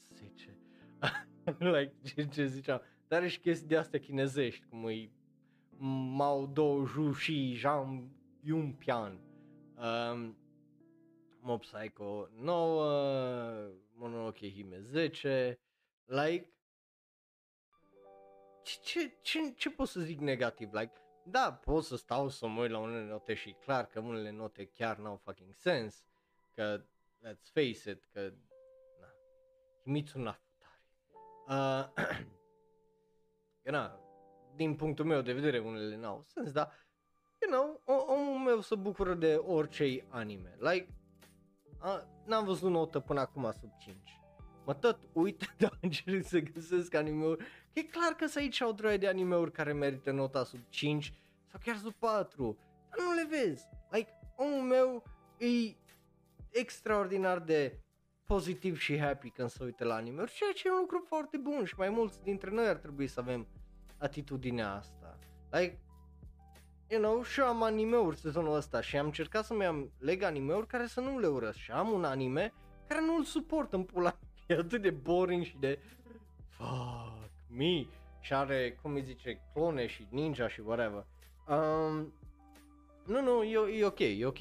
<laughs> like, ce, ce ziceam, dar are și chestii de astea chinezești, cum e Mao Dou Ju și Zhang Yun Pian. Um, Mob Psycho 9, Mononoke Hime 10, like, ce, ce, ce, ce pot să zic negativ, like, da, pot să stau să mă uit la unele note și clar că unele note chiar n-au fucking sens, că, let's face it, că, na, Himitsu na futare. Uh, <clears throat> na, din punctul meu de vedere unele n-au sens, dar, you know, omul meu se bucură de orice anime, like, a, n-am văzut notă până acum sub 5. Mă tot uit, <laughs> dar încerc să găsesc anime-uri. Că e clar că să aici au droaie de anime-uri care merită nota sub 5 sau chiar sub 4. Dar nu le vezi. Like, omul meu e extraordinar de pozitiv și happy când se uită la anime-uri, ceea ce e un lucru foarte bun și mai mulți dintre noi ar trebui să avem atitudinea asta. Like, you know, și eu am anime-uri sezonul ăsta și am încercat să-mi am leg anime-uri care să nu le urăsc și am un anime care nu-l suport în pula <laughs> e atât de boring și de fuck me și are, cum îi zice, clone și ninja și whatever. Um, nu, nu, e, e ok, e ok.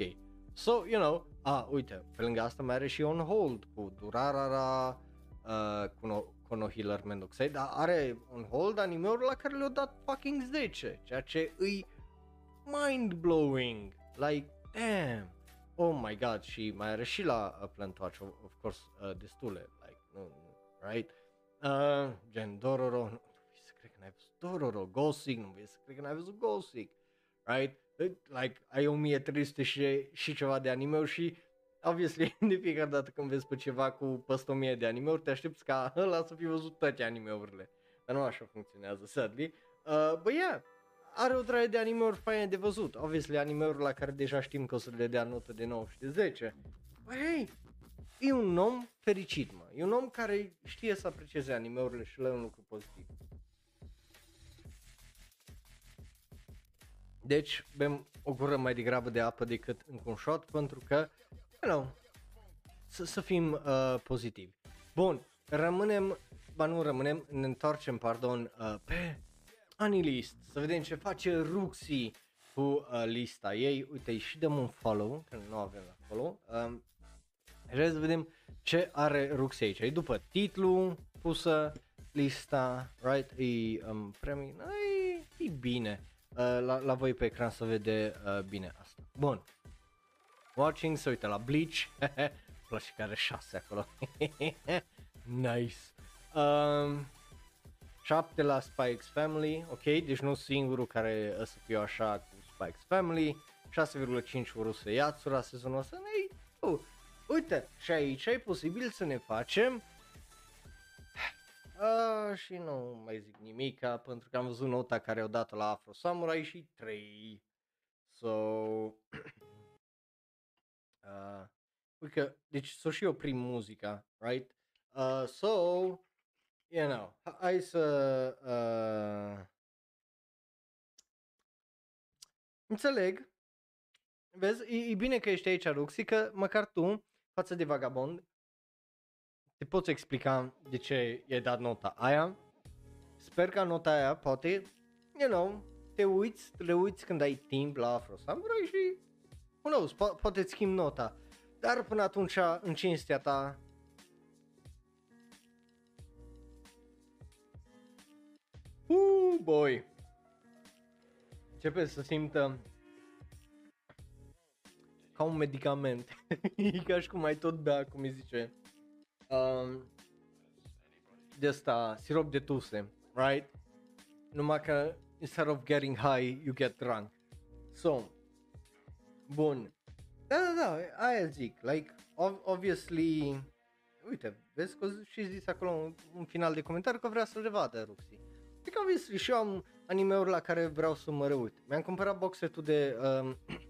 So, you know, ah, uite, pe lângă asta mai are și On Hold cu Durarara, uh, cu, no, cu No Healer Mendoxai, dar are On Hold anime-uri la care le-au dat fucking 10, ceea ce îi mind-blowing, like, damn, oh my god, și mai are și la uh, Plant Watch, of, of course, uh, destule, like, nu, nu, right? Uh, gen Dororo, nu, nu vrei să cred că n-ai văzut Dororo, Gosig, nu vrei să cred că n-ai văzut Gosig, right? Like, ai 1300 și, și ceva de anime și obviously, <laughs> de fiecare dată când vezi pe ceva cu peste 1000 de anime-uri, te aștepți ca ăla să fi văzut toate anime-urile. Dar nu așa funcționează, sadly. Uh, but yeah, are o draie de anime-uri faine de văzut. Obviously, anime-uri la care deja știm că o să le dea notă de 9 și de 10. Băi, hey, e un om fericit, mă. E un om care știe să aprecieze anime-urile și le un lucru pozitiv. Deci, bem o gură mai degrabă de apă decât încă un shot, pentru că, you know, să, să fim uh, pozitivi. Bun, rămânem, ba nu rămânem, ne întoarcem, pardon, uh, pe Anilist, să vedem ce face Ruxi cu uh, lista ei. Uite, și dăm un follow, că nu avem la follow. Um, Hai să vedem ce are Ruxi aici. E după titlu pusă lista, right? E um, premii, e, e bine. Uh, la, la voi pe ecran să vede uh, bine asta. Bun. Watching, să uite la Bleach. <laughs> Place care 6 acolo. <laughs> nice. Um, 7 la Spikes Family, ok, deci nu singurul care să fiu așa cu Spikes Family, 6,5 Uruse Yatsura sezonul ăsta, ei, uh, uite, și aici e posibil să ne facem Uh, și nu mai zic nimica pentru că am văzut nota care au dat la Afro Samurai și 3. So <clears throat> uh, uite, deci să și oprim muzica, right? Uh, so you know, hai să uh, înțeleg. Vezi, e, e bine că ești aici, Ruxi, că măcar tu, față de Vagabond, te poți explica de ce e dat nota aia. Sper că nota aia poate, you know, te uiți, le uiți când ai timp la Afro Samurai și, who knows, po- poate schimbi nota. Dar până atunci, în cinstea ta, Uh, boy. Începe să simtă ca un medicament. <laughs> e ca și cum ai tot bea, cum îi zice. Um, de asta, sirop de tuse, right? Numai că instead of getting high, you get drunk. So, bun. Da, da, da, aia zic, like, obviously, uite, vezi că și zis acolo un, un final de comentariu că vrea să le vadă Ruxi. Adică obviously și eu am anime-uri la care vreau să mă reut. Mi-am cumpărat boxetul de um, <clears throat>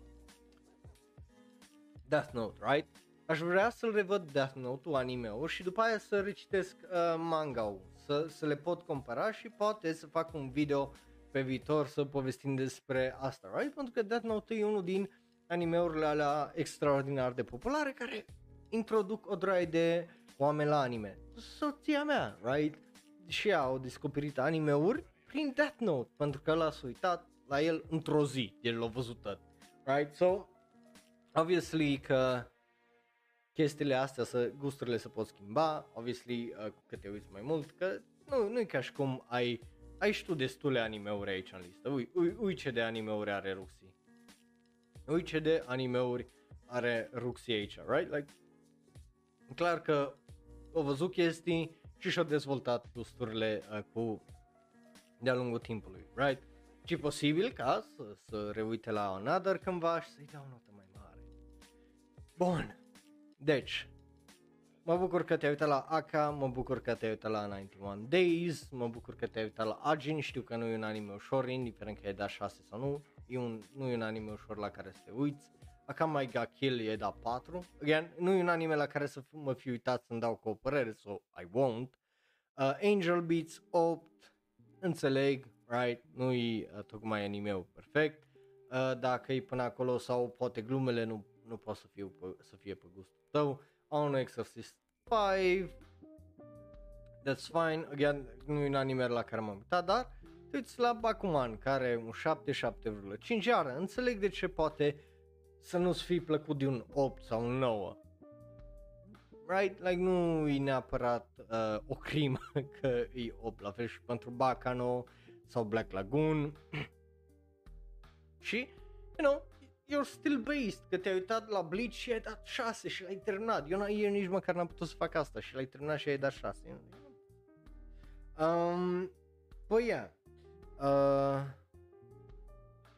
Death Note, right? Aș vrea să-l revăd Death Note-ul anime-ul și după aia să recitesc uh, manga-ul, să, să le pot compara și poate să fac un video pe viitor să povestim despre asta, right? Pentru că Death Note e unul din anime-urile alea extraordinar de populare care introduc o droaie de oameni la anime. Soția mea, right? și ea au descoperit anime-uri prin Death Note, pentru că l-a uitat la el într-o zi, el l-a văzut tot, right? So, obviously că chestiile astea, să, gusturile se pot schimba, obviously, uh, cu cât te uiți mai mult, că nu, nu e ca și cum ai, ai și tu destule animeuri aici în listă. Ui, ui, ui ce de animeuri are Ruxi. Ui ce de animeuri are Ruxi aici, right? Like, clar că au văzut chestii și și-au dezvoltat gusturile uh, cu de-a lungul timpului, right? Și posibil ca să, să reuite la Another cândva și să-i dea o notă mai mare. Bun, deci, mă bucur că te-ai uitat la Aka, mă bucur că te-ai uitat la 91 Days, mă bucur că te-ai uitat la Ajin, știu că nu e un anime ușor, indiferent că e dat 6 sau nu, e un, nu e un anime ușor la care să te uiți. Akame ga Kill e da 4. Again, nu e un anime la care să f- mă fi uitat să-mi dau cu o părere, so I won't. Uh, Angel Beats 8, înțeleg, right, nu e uh, tocmai anime perfect. Uh, dacă e până acolo sau poate glumele nu, nu pot să, fiu pe, să fie pe gustul tău. On Exorcist 5, that's fine, again, nu e un anime la care m-am uitat, dar te uiți la Bakuman, care are un 7, 7,5, iar înțeleg de ce poate să nu-ți fi plăcut de un 8 sau un 9. Right? Like nu e neapărat uh, o crimă <laughs> că e 8 la fel și pentru Bacano sau Black Lagoon. <clears throat> și, you know, you're still based, că te-ai uitat la Bleach și ai dat 6 și l-ai terminat. Eu, eu nici măcar n-am putut să fac asta și l-ai terminat și ai dat 6. You know? um, păi, yeah. Uh,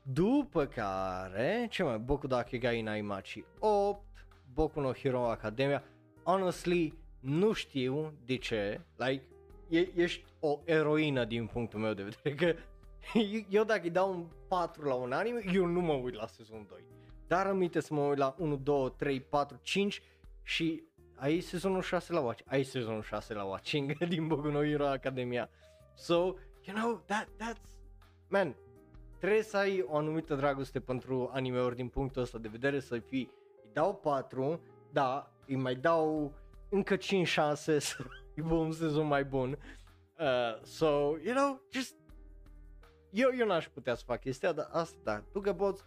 după care, ce mai, Boku da Kegai Naimachi 8, Boku no Hero Academia, honestly, nu știu de ce, like, e, ești o eroină din punctul meu de vedere, că <laughs> eu dacă îi dau un 4 la un anime, eu nu mă uit la sezonul 2. Dar aminte să mă uit la 1, 2, 3, 4, 5 și ai sezonul 6 la watch, ai sezonul 6 la watching <laughs> din Boku no Hero Academia. So, you know, that, that's, man, trebuie să ai o anumită dragoste pentru anime-uri din punctul ăsta de vedere, să fii, îi dau 4, da, îi mai dau încă 5 șanse <laughs> să aibă un sezon mai bun. Uh, so, you know, just, eu, eu n-aș putea să fac chestia, dar asta, da, tu că poți,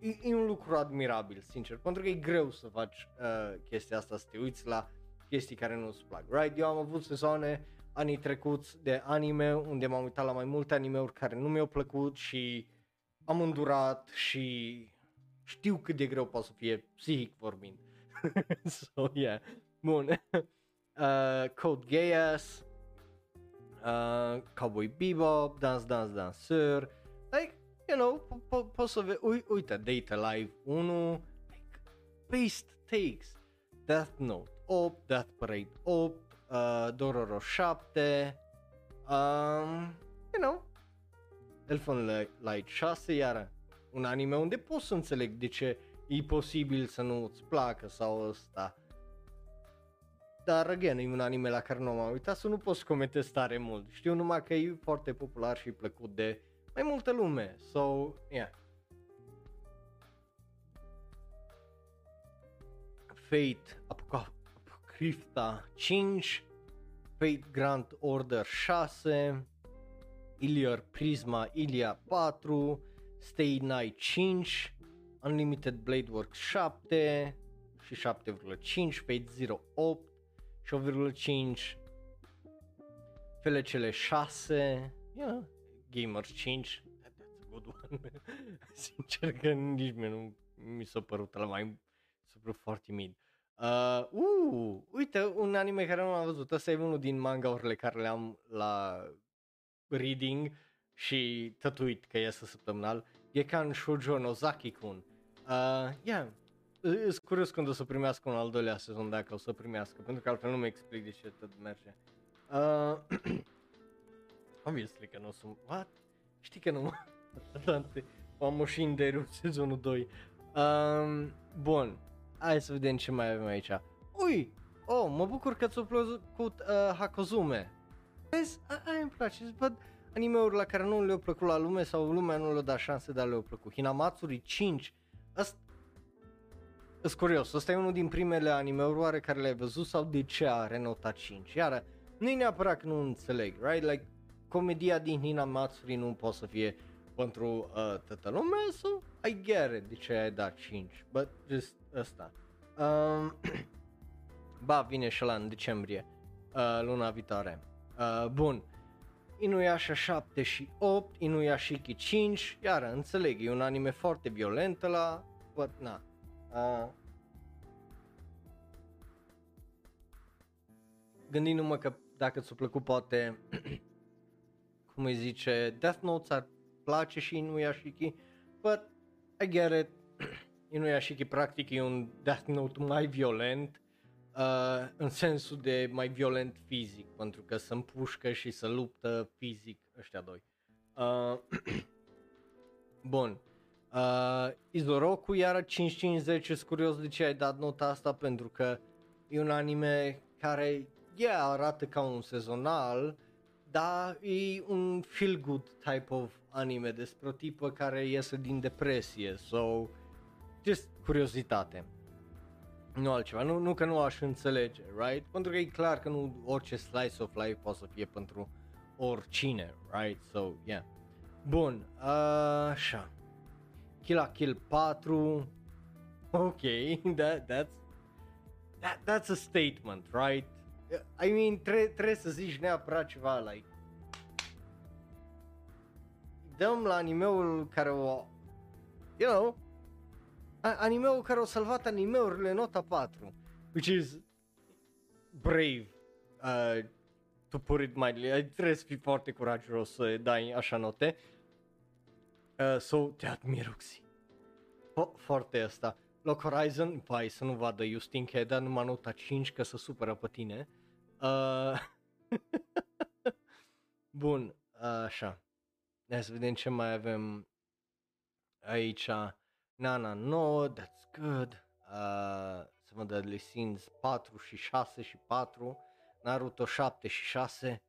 e, e un lucru admirabil, sincer, pentru că e greu să faci uh, chestia asta, să te uiți la chestii care nu-ți plac, right? Eu am avut sezoane anii trecuți de anime unde m-am uitat la mai multe animeuri care nu mi-au plăcut și am îndurat și știu cât de greu poate să fie psihic vorbind. <laughs> so, yeah. Bun. <laughs> uh, Code Geass, uh, Cowboy Bebop, Dance Dance Danseur, like, you know, po- po- poți să vezi, ui, uite, Data Live 1, like, based takes, Death Note 8, Death Parade 8, uh, Dororo 7, um, you know, Elfen Light 6, iar un anime unde pot să înțeleg de ce e posibil să nu îți placă sau ăsta. Dar, again, e un anime la care nu m-am uitat, să nu pot să comentez tare mult. Știu numai că e foarte popular și plăcut de mai multă lume. So, yeah. Fate, Apoca- Apocrypha 5, Fate Grand Order 6, Iliar Prisma Ilia 4, Stay Night 5, Unlimited Blade Works 7 și 7,5, Fate Zero 8 și 8,5, FLCL 6, yeah, Gamers 5, that's a good one. Sincer că nici mie nu mi s-a părut la mai s-a părut foarte mid. Uh, uh, uite, un anime care nu l-am văzut, ăsta e unul din manga-urile care le am la reading și tătuit că iese săptămânal, Gekan Shoujo Nozaki-kun. Uh, yeah, sunt curios când o să primească un al doilea sezon, dacă o să primească, pentru că altfel nu mi explic de ce tot merge. Uh, <clears throat> obviously că nu o să... What? Știi că nu Tante, <laughs> am o și în derul sezonul 2. Um, bun, hai să vedem ce mai avem aici. Ui, oh, mă bucur că ți-a plăcut uh, Hakozume. Vezi, aia îmi place, văd anime-uri la care nu le-au plăcut la lume sau lumea nu le-a dat șanse, dar le-au plăcut. Hinamatsuri 5, asta Sunt curios, ăsta e unul din primele anime-uri oare care le-ai văzut sau de ce are nota 5? Iar nu e neapărat că nu înțeleg, right? Like, comedia din Hinamatsuri nu poate să fie pentru uh, toată lumea, so I get it de ce ai dat 5, but just ăsta. Um, <clears throat> Ba, vine și la în decembrie, uh, luna viitoare. Uh, bun. Inuyasha 7 și 8, Inuyashiki 5, iar înțeleg, e un anime foarte violent la, but na. Uh, gândindu-mă că dacă ți-a plăcut poate, <clears throat> cum îi zice, Death Note ar place și Inuyashiki, but I get it, <clears throat> Inuyashiki practic e un Death Note mai violent, uh, în sensul de mai violent fizic, pentru că se împușcă și se luptă fizic ăștia doi. Uh, <clears throat> bun. Uh, Izoroku iară 550, sunt curios de ce ai dat nota asta, pentru că e un anime care, yeah, arată ca un sezonal, dar e un feel-good type of anime despre o tipă care iese din depresie, so, just curiozitate. Nu altceva, nu, nu că nu aș înțelege, right? Pentru că e clar că nu orice slice of life poate să fie pentru oricine, right? So, yeah. Bun, uh, așa. Kill la Kill 4. Ok, <laughs> that, that's, that, that's a statement, right? I mean, tre- trebuie să zici neapărat ceva, like, dăm la animeul care o, you know, animeul care a salvat animeurile nota 4, which is brave uh, to put it mildly. Trebuie să fii foarte curajos să dai așa note. Uh, so, te admir, Uxi. Fo- foarte asta. Lock Horizon, vai să nu vadă Justin că dar numai nota 5 că se supără pe tine. Uh, <laughs> Bun, uh, așa. Hai să vedem ce mai avem aici. Nana 9, that's good. Uh, să văd Deadly Sins 4 și 6 și 4. Naruto 7 și 6.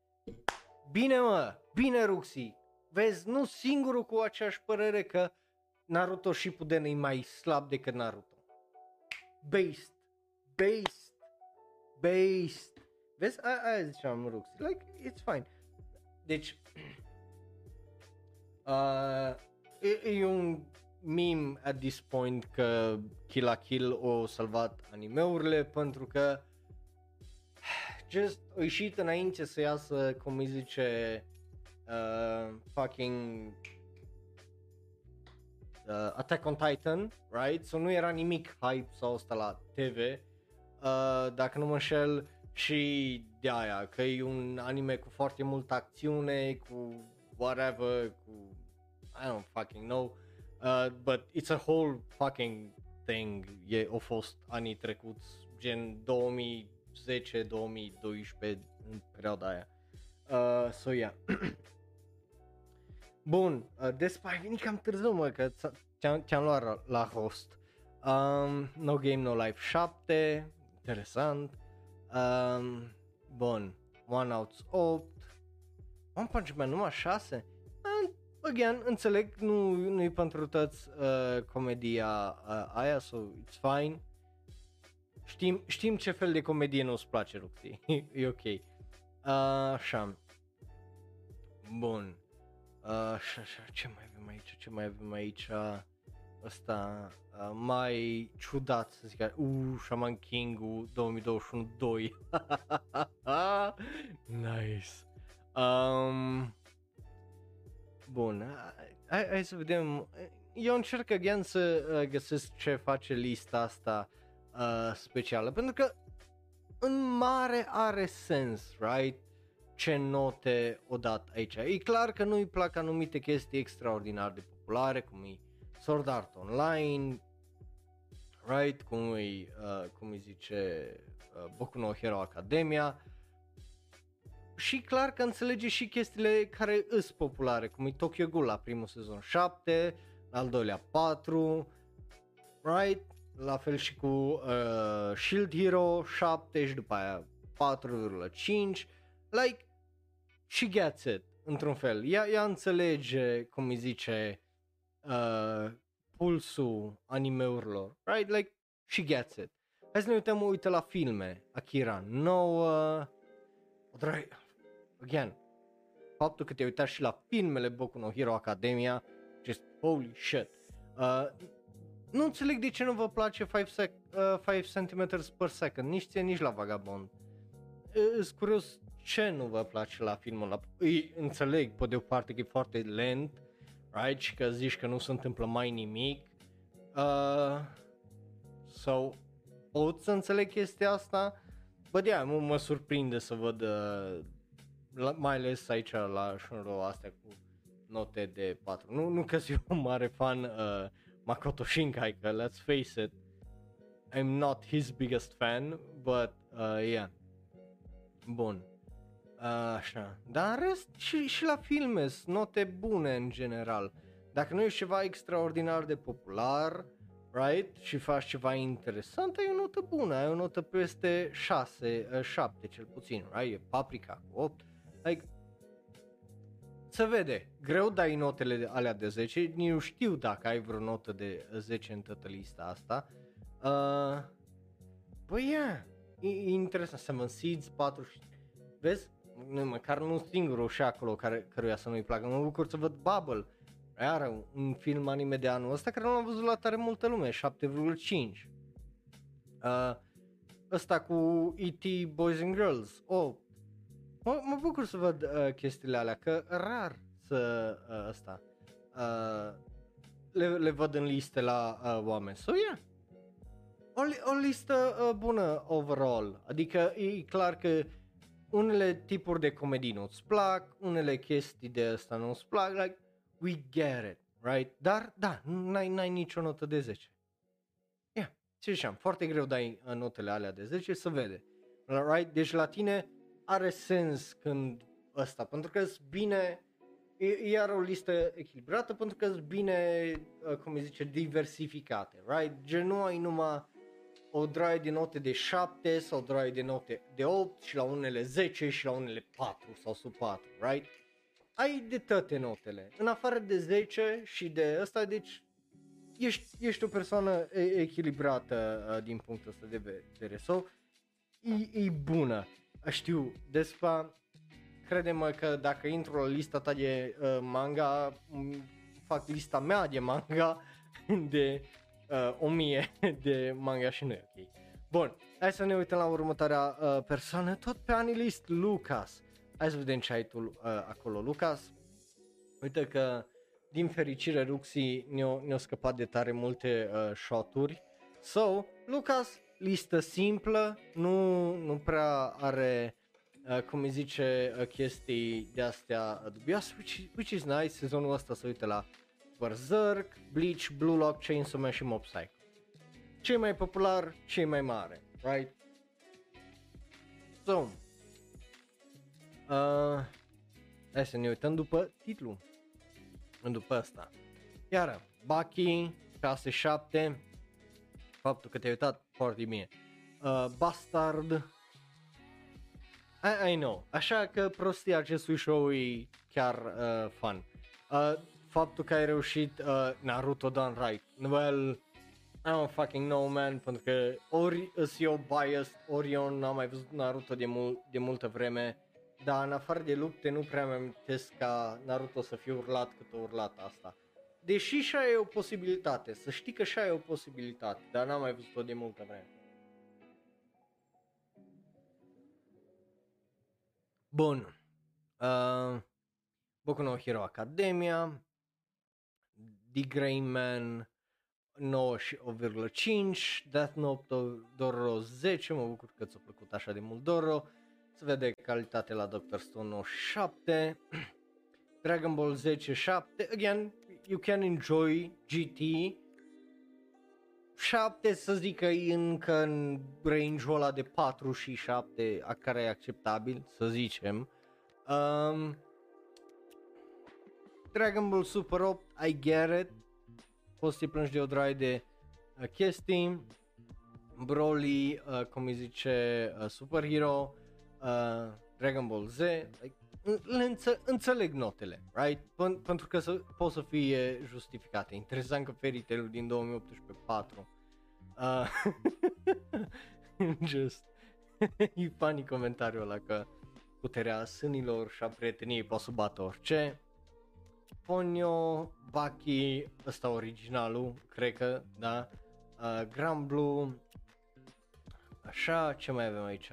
Bine mă, bine Ruxi. Vezi, nu singurul cu aceeași părere că Naruto Shippuden e mai slab decât Naruto. Based, based, based. Vezi, aia, aia ziceam Ruxi. Like, it's fine. Deci, <clears throat> uh, e, e un meme at this point că Kill la Kill o salvat animeurile pentru că <sighs> just o ieșit înainte să iasă, cum îi zice, uh, fucking uh, Attack on Titan, right? So nu era nimic hype sau asta la TV. Uh, dacă nu mă înșel și de aia, că e un anime cu foarte multă acțiune, cu whatever, cu I don't fucking know. Uh, but it's a whole fucking thing. E, au fost anii trecuți, gen 2010-2012 în perioada aia. Uh, so yeah. <clears throat> Bun, uh, despre ai venit cam târziu mă, că ți-am, ți-am luat la host. Um, no Game No Life 7, interesant. Um, bun, One Outs 8. One Punch Man numai 6? again, înțeleg, nu, nu e pentru toți uh, comedia uh, aia, so it's fine. Știm, știm ce fel de comedie nu-ți place, Ruxi. <laughs> e ok. Uh, așa. Bun. Uh, așa, așa, ce mai avem aici? Ce mai avem aici? Ăsta uh, mai ciudat să zic, uh, Shaman King-ul 2021 2. <laughs> nice. Um, Bun, hai, hai să vedem. Eu încerc again să uh, găsesc ce face lista asta uh, specială, pentru că în mare are sens, right? Ce note o dat aici. E clar că nu-i plac anumite chestii extraordinar de populare, cum e Sword Art Online, right? Cum e, uh, cum îi zice uh, Boku no Hero Academia, și clar că înțelege și chestiile care îs populare, cum e Tokyo Ghoul la primul sezon 7, al doilea 4, right? La fel și cu uh, Shield Hero 7 și după aia 4,5, like, she gets it, într-un fel. Ea, ea înțelege, cum îi zice, uh, pulsul animeurilor, right? Like, she gets it. Hai să ne uităm, uite la filme. Akira 9, o drag, again, faptul că te-ai uitat și la filmele Boku no Hero Academia, just holy shit. Uh, nu înțeleg de ce nu vă place 5, sec- uh, 5 cm per second, nici ție, nici la Vagabond. Îs curios ce nu vă place la filmul ăla. Îi înțeleg, pe de o parte, că e foarte lent, right? Și că zici că nu se întâmplă mai nimic. Uh, sau pot să înțeleg chestia asta. Bă, de mă, mă surprinde să văd, uh, la, mai ales aici la Shunro astea cu note de 4. Nu, nu că sunt un mare fan uh, Makoto Shinkai, că let's face it, I'm not his biggest fan, but uh, yeah. Bun. Uh, așa. Dar în rest și, și la filme sunt note bune în general. Dacă nu ești ceva extraordinar de popular, right, și faci ceva interesant, ai o notă bună, ai o notă peste 6, uh, 7 cel puțin, right? E Paprika cu 8. Like, se vede, greu dai notele alea de 10, nu știu dacă ai vreo notă de 10 în toată lista asta. Uh, băi, yeah, e, e interesant, Seven Seeds, 4, vezi, nu, măcar nu singurul și acolo care, căruia să nu-i placă, mă bucur să văd Bubble, are un film anime de anul ăsta care nu l-am văzut la tare multă lume, 7,5. Uh, ăsta cu E.T. Boys and Girls, oh, mă, mă bucur să văd uh, chestiile alea, că rar să uh, ăsta uh, le, le văd în liste la uh, oameni. So, yeah. O, li- o listă uh, bună overall. Adică e clar că unele tipuri de comedii nu-ți plac, unele chestii de asta nu-ți plac, like, we get it, right? Dar, da, n-ai, n-ai nicio notă de 10. Yeah, ce ziceam, foarte greu dai uh, notele alea de 10, să vede. Right? Deci la tine are sens când ăsta, pentru că sunt bine, e, e o listă echilibrată, pentru că sunt bine, uh, cum îi zice, diversificate, right? Gen nu ai numai o draie de note de 7 sau o draie de note de 8 și la unele 10 și la unele 4 sau sub 4, right? Ai de toate notele. În afară de 10 și de ăsta, deci ești, ești o persoană echilibrată uh, din punctul ăsta de vedere. So, e, e bună. Știu, despre crede-mă că dacă intru la lista ta de uh, manga, fac lista mea de manga <laughs> de uh, 1000 <laughs> de manga și nu e ok. Bun, hai să ne uităm la următoarea uh, persoană, tot pe Anilist, Lucas. Hai să vedem ce ai tu uh, acolo, Lucas. Uite că, din fericire, Ruxi ne-a, ne scăpat de tare multe uh, shoturi. So, Lucas, listă simplă, nu, nu prea are, uh, cum îi zice, uh, chestii de astea dubioase, which, which is nice, sezonul ăsta să uite la Berserk, Bleach, Blue Lock, Chainsaw Man și Mob Psycho. Cei mai popular, cei mai mare, right? So, uh, hai să ne uităm după titlu, după asta. Iar, Baki, 6-7, faptul că te-ai uitat foarte bine. Uh, Bastard, I, I know, așa că prostia acestui show e chiar uh, fun. Uh, faptul că ai reușit uh, Naruto done right. Well, I don't fucking know, man, pentru că ori îs eu biased, ori eu n-am mai văzut Naruto de, mul- de multă vreme, dar în afară de lupte nu prea mi-am amintesc ca Naruto să fie urlat cât a urlat asta. Deși și e o posibilitate, să știi că și e o posibilitate, dar n-am mai văzut-o de multă vreme. Bun. Uh, Boku no Hero Academia, The Grey Man 9,5, Death Note Doro 10, mă bucur că ți-a plăcut așa de mult Doro, se vede calitate la Dr. Stone 97, <clears throat> Dragon Ball 10 7, again, you can enjoy GT, 7 să zic că e încă în range-ul ăla de 4 și 7 a care e acceptabil, să zicem. Um, Dragon Ball Super 8, I get it. Poți să-i plângi de o draie de uh, chestii. Broly, uh, cum îi zice, uh, Superhero, uh, Dragon Ball Z, like, le înțe- înțeleg notele, right? P- pentru că să, pot să fie justificate. Interesant că Fairy Tail din 2018 4 uh, <laughs> just <laughs> e funny comentariul ăla că puterea sânilor și a prieteniei poate să bată orice Ponyo, Baki, ăsta originalul, cred că, da, uh, Grand Blue, așa, ce mai avem aici?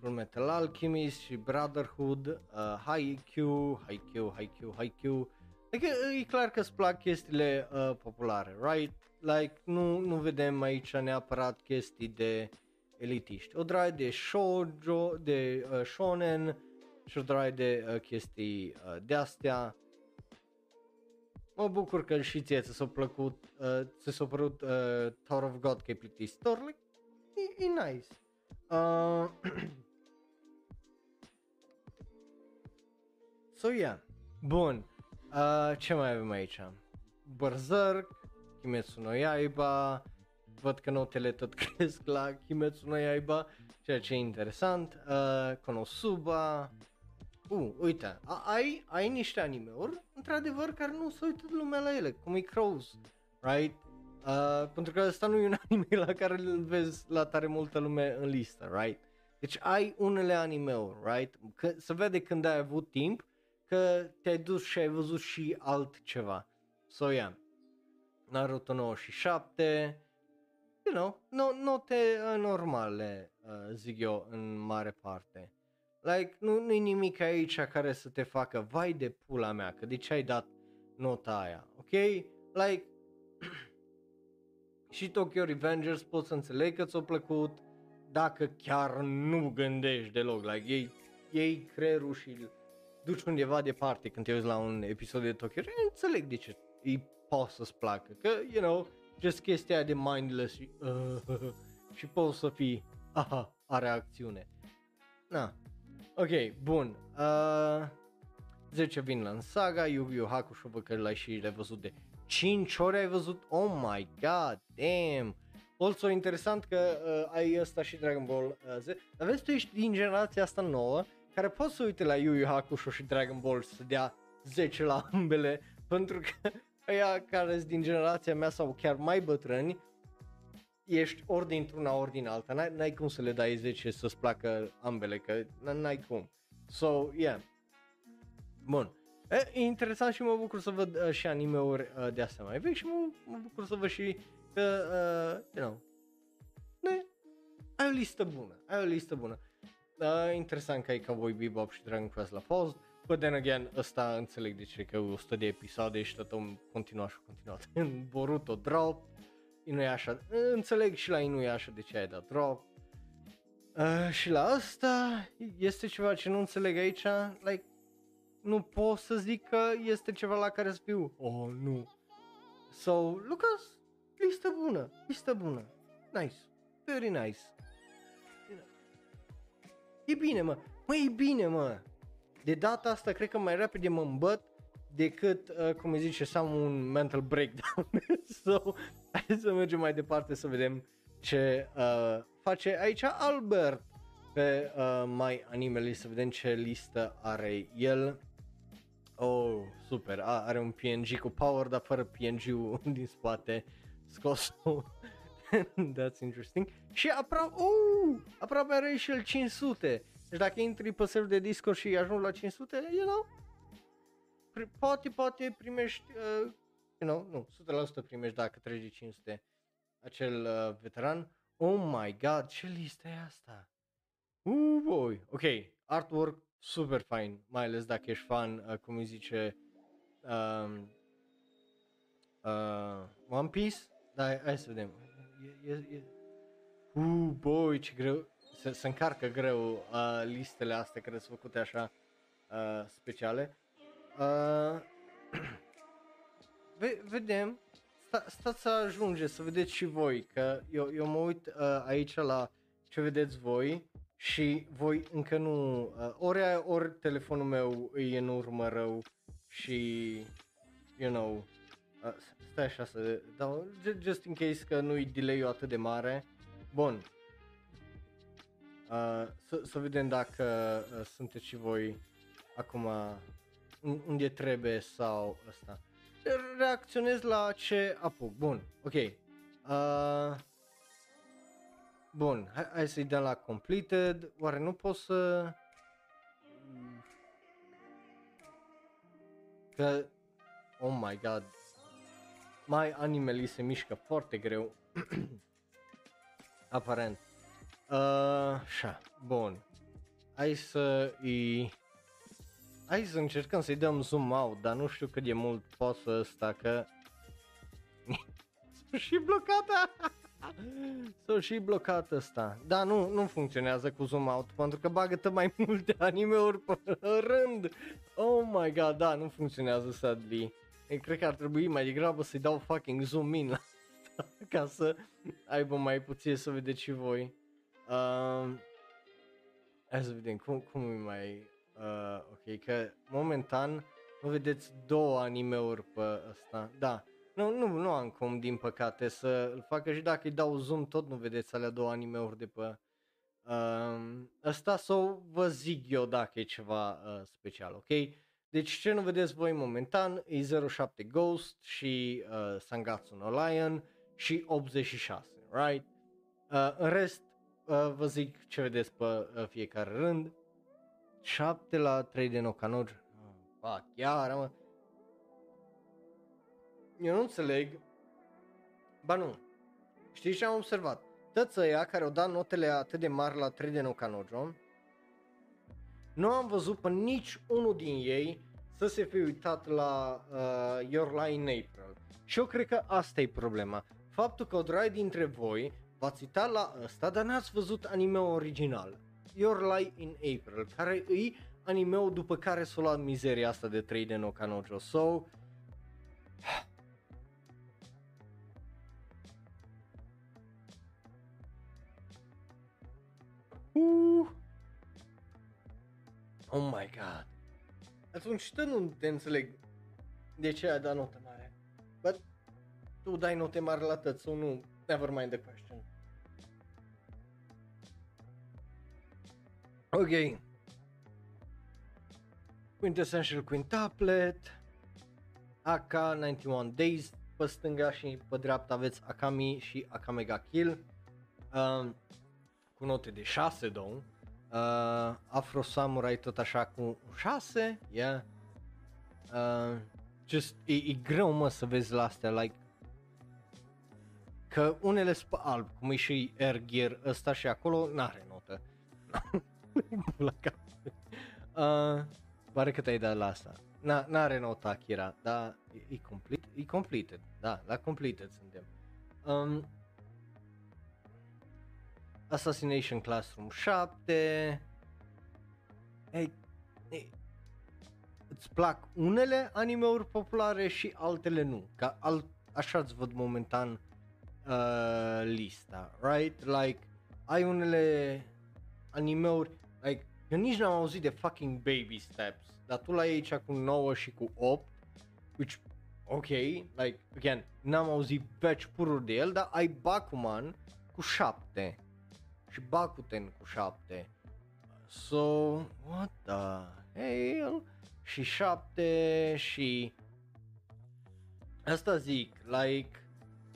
Full Metal Alchemist și Brotherhood, uh, Haikyuu, Haikyuu, Haikyuu, Haikyuu, Adică e clar că îți plac chestiile uh, populare, right? Like, nu, nu vedem aici neapărat chestii de elitiști. O draie de shoujo, de uh, shonen și o draie de uh, chestii uh, de astea. Mă bucur că și ție ți s-a plăcut, uh, ți s-a părut uh, Tower of God că e plictisitor, like, e, e nice. Uh, <clears throat> so yeah, bun. Uh, ce mai avem aici? Berserk, Kimetsu no Yaiba, văd că notele tot <laughs> cresc la Kimetsu no Yaiba, ceea ce e interesant, uh, Konosuba, uh, uite, a- ai, ai niște anime-uri, într-adevăr, care nu se uită lumea la ele, cum e Crows, right? Uh, pentru că ăsta nu e un <laughs> anime la care îl vezi la tare multă lume în listă, right? Deci ai unele anime-uri, right? Că se vede când ai avut timp că te-ai dus și ai văzut și altceva. So, yeah. Naruto 97, you know, no, note uh, normale, uh, zic eu, în mare parte. Like, nu, nu nimic aici care să te facă, vai de pula mea, că de ce ai dat nota aia, ok? Like, <clears throat> și Tokyo Revengers pot să înțeleg că ți-a plăcut dacă chiar nu gândești deloc, like, ei, ei creierul și duci undeva departe când te uiți la un episod de Tokyo, eu înțeleg de ce îi poate să-ți placă, că, you know, just chestia aia de mindless și, uh, <laughs> și poți să fii, aha, are acțiune. Na, ok, bun, uh, 10 vin la saga, Yu Yu Hakusho, văd că l-ai și revăzut de 5 ori ai văzut, oh my god, damn. Also interesant că uh, ai ăsta și Dragon Ball uh, Z, dar vezi tu ești din generația asta nouă, care poți să uite la Yu Yu Hakusho și Dragon Ball să dea 10 la ambele, <laughs> pentru că ăia care sunt din generația mea sau chiar mai bătrâni, ești ori dintr-una, ori din alta, n-ai, n-ai cum să le dai 10 să-ți placă ambele, că n-ai cum. So, yeah. Bun. E, e interesant și mă bucur să văd uh, și anime-uri uh, de astea mai vechi și mă, mă bucur să văd și că, uh, you know, ne, ai o listă bună, ai o listă bună. Uh, interesant că ai Cowboy Bebop și Dragon Quest la post, but then again, ăsta înțeleg de ce, că 100 de episoade și tot om continua și continua. <laughs> În Boruto drop, nu e așa, înțeleg și la ei nu e așa de ce ai dat drop. Uh, și la asta este ceva ce nu înțeleg aici, like, nu pot să zic că este ceva la care să fiu, oh nu. So, Lucas, listă bună, listă bună, nice, very nice. E bine, mă. Mă, e bine, mă. De data asta, cred că mai repede mă îmbăt decât, uh, cum îi zice, să am un mental breakdown. <laughs> so, hai să mergem mai departe să vedem ce uh, face aici Albert pe uh, My Animalist, să vedem ce listă are el. Oh, super, A, are un PNG cu power, dar fără PNG-ul <laughs> din spate scos <laughs> That's interesting. Și aproape, uh, aproape are și el 500. Deci dacă intri pe server de Discord și ajungi la 500, you know, poate, poate primești, uh, you know, nu, 100% primești dacă treci de 500 acel uh, veteran. Oh my god, ce listă e asta? Uh, boy. Ok, artwork super fine, mai ales dacă ești fan, uh, cum îi zice, um, uh, One Piece. Da, hai să vedem. E, e, e... Uh, boy, ce greu. Se, se încarcă greu uh, listele astea care sunt făcute așa uh, speciale. Uh, <clears throat> ve- vedem. Sta, stați să ajunge să vedeți și voi, că eu, eu mă uit uh, aici la ce vedeți voi și voi încă nu, uh, ori, ori telefonul meu e în urmă rău și, you know, uh, stai așa să dau, just in case că nu-i delay-ul atât de mare. Bun. Uh, să, să vedem dacă uh, sunteți și voi acum unde trebuie sau ăsta. Reacționez la ce apuc. Bun, ok. Uh, bun, hai, hai să-i dăm la completed. Oare nu pot să... că, oh my god, mai animele se mișcă foarte greu, <clears throat> aparent. Uh, așa, bun. Hai să îi... Hai să încercăm să-i dăm zoom out, dar nu știu cât de mult pot să ăsta, că... <laughs> S-a și blocată! <laughs> S-a și blocat ăsta. Da, nu, nu funcționează cu zoom out, pentru că bagă mai <laughs> multe anime-uri pe rând. Oh my god, da, nu funcționează sadly. E, cred că ar trebui mai degrabă să-i dau fucking zoom in la asta, ca să aibă mai puțin să vedeți și voi. Uh, hai să vedem cum, cum e mai... Uh, ok, că momentan nu vedeți două anime-uri pe ăsta. Da, nu, nu, nu am cum din păcate să îl facă și dacă îi dau zoom tot nu vedeți alea două anime-uri de pe uh, ăsta sau vă zic eu dacă e ceva uh, special, ok? Deci ce nu vedeți voi momentan e 07 Ghost și uh, Sangatsu no Lion și 86, right? Uh, în rest uh, vă zic ce vedeți pe uh, fiecare rând. 7 la 3 de Nokanojo. Oh, fuck, iar mă. Eu nu înțeleg. Ba nu. Știi ce am observat? Toți ăia care au dat notele atât de mari la 3 de Nokanojo, nu am văzut pe nici unul din ei să se fi uitat la uh, Your Lie in April. Și eu cred că asta e problema. Faptul că o drag dintre voi v-ați uitat la ăsta, dar n-ați văzut anime-ul original. Your Lie in April, care e anime-ul după care s-a luat mizeria asta de 3 de Nokanojo. So, Uh. Oh my god. Atunci tu nu te înțeleg de ce ai dat notă mare. But tu dai note mari la tăți sau nu? Never mind the question. Ok. Quintessential Quintuplet. AK 91 Days pe stânga și pe dreapta aveți Akami și Akamega Kill. Um, cu note de 6 două. Uh, Afro Samurai tot așa cu 6, yeah. Uh, just, e, e greu mă să vezi la astea, like, că unele sunt pe alb, cum e și Air Gear ăsta și acolo, n-are notă. <laughs> <laughs> la cap. Uh, pare că te-ai dat la asta. N- n-are nota Akira, dar e, e, complete, e completed, da, la completed suntem. Um, Assassination Classroom 7. Ei, ei, îți plac unele animeuri populare și altele nu. Ca alt, așa îți văd momentan uh, lista, right? Like, ai unele animeuri, like, eu nici n-am auzit de fucking Baby Steps, dar tu la aici cu 9 și cu 8, which, ok, like, again, n-am auzit batch pururi de el, dar ai Bakuman cu 7 și Bakuten cu 7. So, what the hell? Și 7 și... Asta zic, like,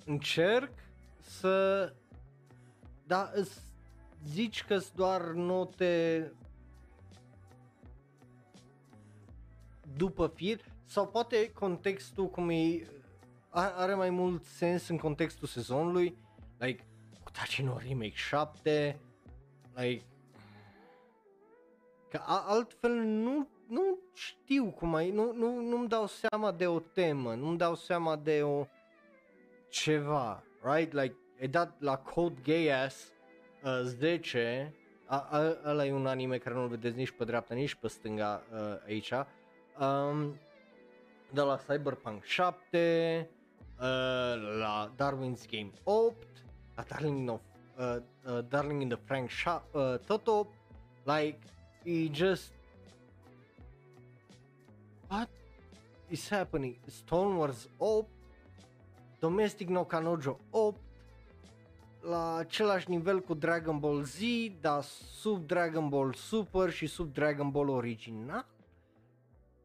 încerc să... Da, îți zici că sunt doar note după fir sau poate contextul cum e are mai mult sens în contextul sezonului like Tachino Remake 7, like, că altfel nu, nu știu cum ai, nu, nu, nu-mi dau seama de o temă, nu-mi dau seama de o ceva, right? Like, e dat la Code Geass uh, 10, a, a, ăla e un anime care nu-l vedeți nici pe dreapta, nici pe stânga uh, aici, um, de la Cyberpunk 7, uh, la Darwin's Game 8, a Darling of uh, uh, Darling in the Frank Shop, uh, Toto, like he just what is happening? Stone Wars 8, Domestic no Kanojo 8, la același nivel cu Dragon Ball Z, dar sub Dragon Ball Super și sub Dragon Ball original?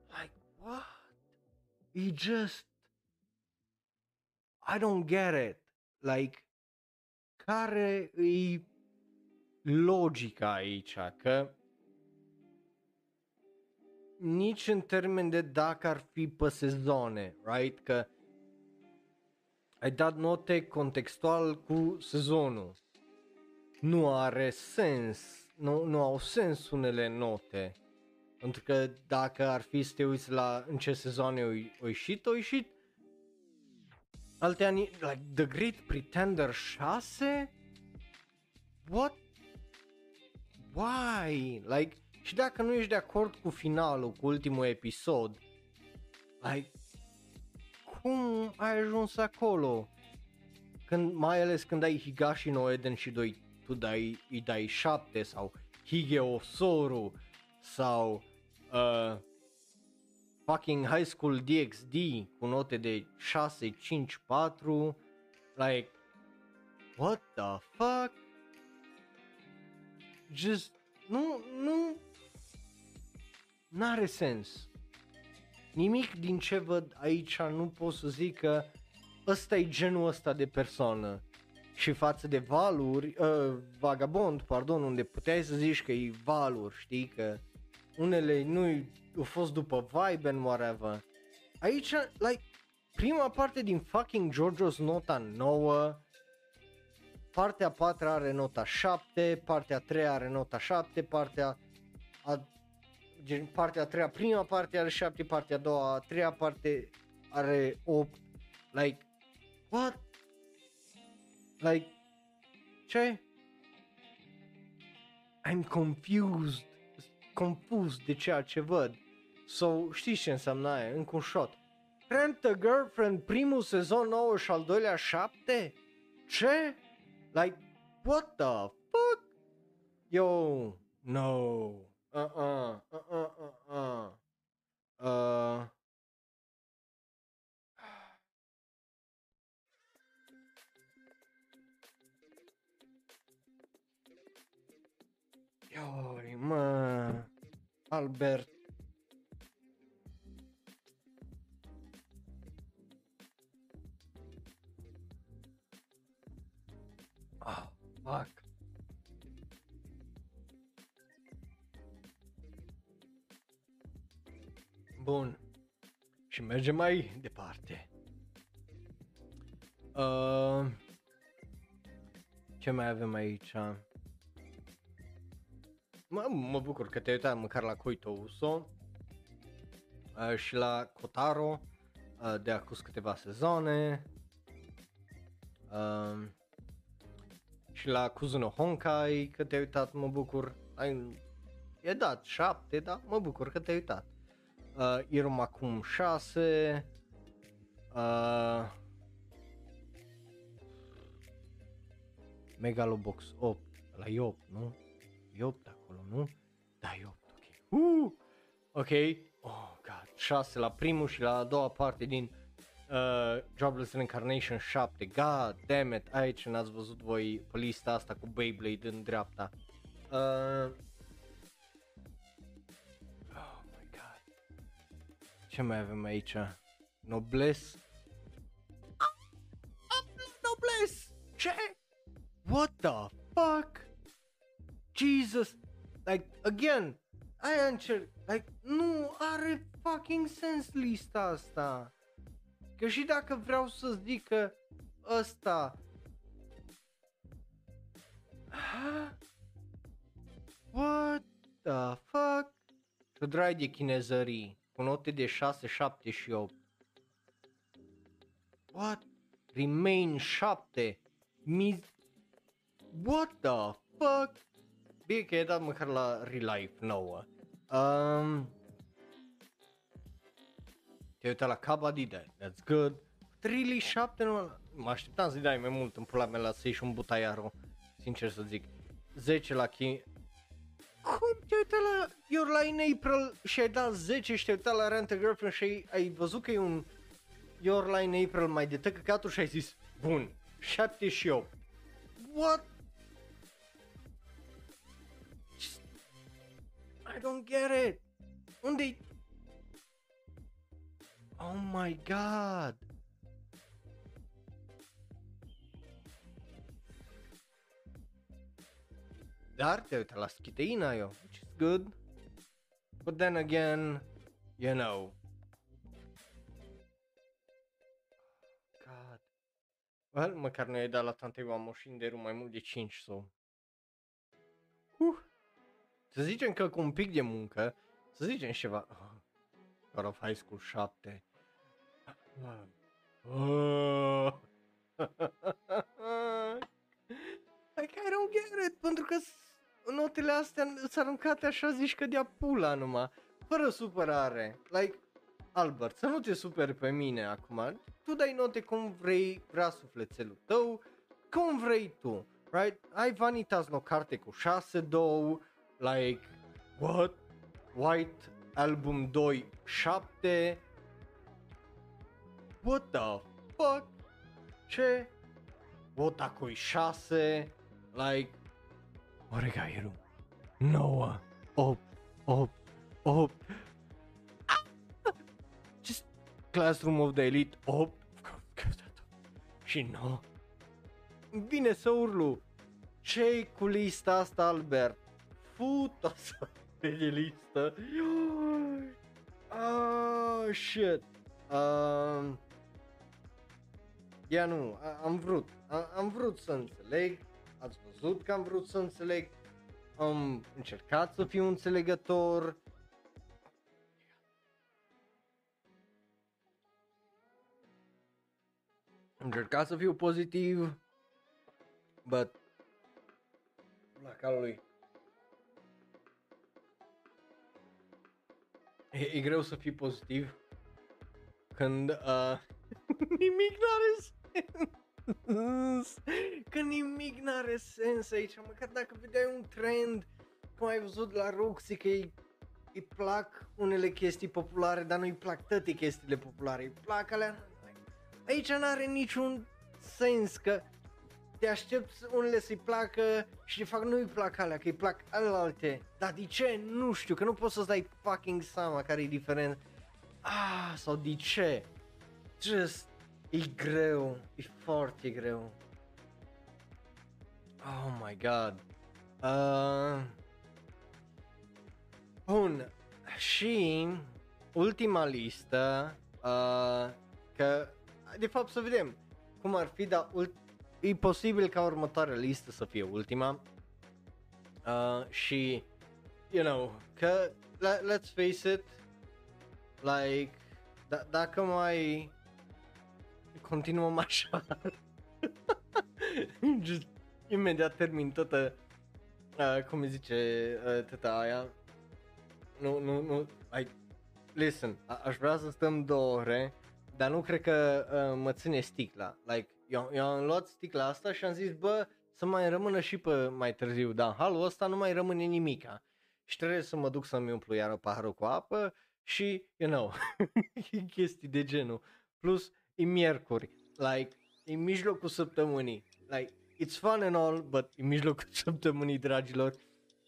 Like, what? He just... I don't get it. Like, care e logica aici? Că nici în termen de dacă ar fi pe sezoane, right? Că ai dat note contextual cu sezonul. Nu are sens, nu, nu au sens unele note. Pentru că dacă ar fi să te uiți la în ce sezoane o ieșit, o ieșit alte ani, like The Great Pretender 6? What? Why? Like, și dacă nu ești de acord cu finalul, cu ultimul episod, like, cum ai ajuns acolo? Când, mai ales când ai Higashi no Eden și doi, tu dai, îi dai 7 sau Hige Osoru sau uh, fucking High School DxD cu note de 6, 5, 4 like what the fuck just nu, nu n-are sens nimic din ce văd aici nu pot să zic că ăsta e genul ăsta de persoană și față de valuri, uh, vagabond, pardon, unde puteai să zici că e valuri, știi, că unele nu au fost după vibe and whatever. Aici, like, prima parte din fucking JoJo's nota 9, partea a patra are nota 7, partea a treia are nota 7, partea a gen, partea a treia, prima parte are 7, partea a doua, a treia parte are 8, like, what? Like, ce? I'm confused, confuz de ceea ce văd. So, știți ce înseamnă aia? Încă un shot. Rent a Girlfriend, primul sezon 9 și al doilea 7? Ce? Like, what the fuck? Yo, no. Uh-uh, uh-uh, uh-uh. Uh... Ioi, mă, Albert. Ah, fuck. Bun. Și mergem mai departe. Uh, ce mai avem aici? Mă, mă bucur că te-ai uitat măcar la Koito Uso uh, și la Kotaro uh, de acum câteva sezoane uh, și la Kuzuno Honkai că te-ai uitat, mă bucur. Ai, e dat 7, da, mă bucur că te-ai uitat. Uh, Irum acum 6 uh, Megalobox 8 la 8, nu? E 8 acolo, nu? Da, e 8, ok. Uh! Ok, oh god, 6 la primul și la a doua parte din uh, Jobless Reincarnation 7. God damn it, aici n-ați văzut voi pe lista asta cu Beyblade în dreapta. Uh, Ce mai avem aici? Nobles? Ah, ah, Nobles! Ce? What the fuck? Jesus! Like, again, aia încerc, like, nu are fucking sens lista asta. Că și dacă vreau să zic că ăsta ha? <gasps> What the fuck? Și dragi de chinezării cu note de 6, 7 și 8. What? Remain 7. Mi... What the fuck? Bine că e dat măcar la Relife nouă. Um, te uitat la Kabadida, that's good. Trilly 7 nu mă așteptam să-i dai mai mult în pula mea la să și un butaiaro, sincer să zic. 10 la King. Cum te uitat la Your Line April și ai dat 10 și te uitat la Rent a Girlfriend și ai, ai văzut că e un Your Line April mai de tăcăcatul și ai zis, bun, 7 și 8. What? I don't get it. Unde Oh my god! Dar te uita la schiteina eu, which is good. But then again, you know. God. Well, măcar nu ai dat la tantei mamoșini de mai mult de 5 sau. Uh. Să zicem că cu un pic de muncă, să zicem ceva. <laughs> Oh, God of High School 7. Oh. like, I don't get it, pentru că s- notele astea sunt aruncate așa zici că de-a pula numai, fără supărare. Like, Albert, să nu te superi pe mine acum, tu dai note cum vrei, vrea sufletelul tău, cum vrei tu, right? Ai vanitas o carte cu 6 2 like, what? White Album 2 7 What the fuck? Ce? Otakui 6 Like Oregairu 9 8 8 8 Just Classroom of the Elite. 8 Și 9 Vine să urlu. Ce cu lista asta, Albert? Fută să de listă. Oh, shit. Um, ia nu, a- am vrut, a- am vrut să înțeleg, ați văzut că am vrut să înțeleg, am încercat să fiu înțelegător, am încercat să fiu pozitiv, but la calul lui. E, e greu să fii pozitiv când uh, <laughs> nimic n-are sens. Când nimic n-are sens aici, măcar dacă vedeai un trend, cum ai văzut la Roxy că îi, îi plac unele chestii populare, dar nu îi plac toate chestiile populare, îi plac alea. Aici n-are niciun sens că te aștepți unele să-i placă și de fapt nu îi plac alea, că îi plac alte. Dar de ce? Nu știu, că nu poți să-ți dai fucking seama care e diferent. Ah, sau de ce? Just, e greu, e foarte greu. Oh my god. Uh, bun, și ultima listă, uh, că de fapt să vedem cum ar fi, dar ult- e posibil ca următoarea listă să fie ultima. Uh, și, you know, că, le- let's face it, like, d- dacă mai continuăm așa, <laughs> just imediat termin toată, uh, cum îi zice, uh, tăta aia, nu, nu, nu, like, listen, a- aș vrea să stăm două ore, dar nu cred că uh, mă ține sticla. Like, eu, eu am luat sticla asta și am zis, bă, să mai rămână și pe mai târziu, dar în halul ăsta nu mai rămâne nimica. Și trebuie să mă duc să-mi umplu iară paharul cu apă și, you know, <laughs> chestii de genul. Plus, e miercuri, like, e mijlocul săptămânii. Like, it's fun and all, but e mijlocul <laughs> săptămânii, dragilor.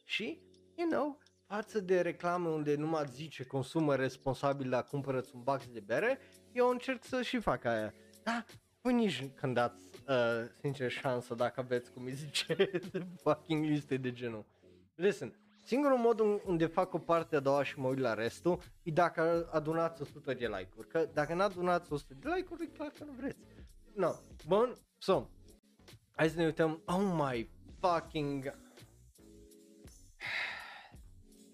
Și, you know, față de reclame unde nu mă zice consumă responsabil dar cumpărăți un box de bere, eu încerc să și fac aia. Da, voi nici când dați, uh, sincer, șansă dacă aveți, cum îi zice, de <laughs> fucking liste de genul. Listen, singurul mod un- unde fac o parte a doua și mă uit la restul e dacă adunați 100 de like-uri, că dacă n-adunați 100 de like-uri, e clar că nu vreți. No, bun, so, hai să ne uităm, oh my fucking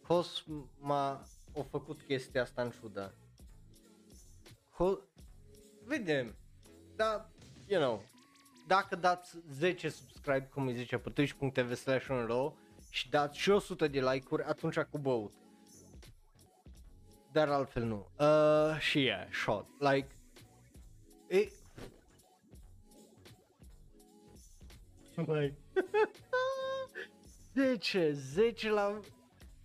Cosma a făcut chestia asta în ciudă. Co- Vedem. Da, you know, dacă dați 10 subscribe, cum îi zice, pe twitch.tv slash unro și dați și 100 de like-uri, atunci cu băut. Dar altfel nu. Uh, și e, shot. Like, e... Like... 10, 10 la...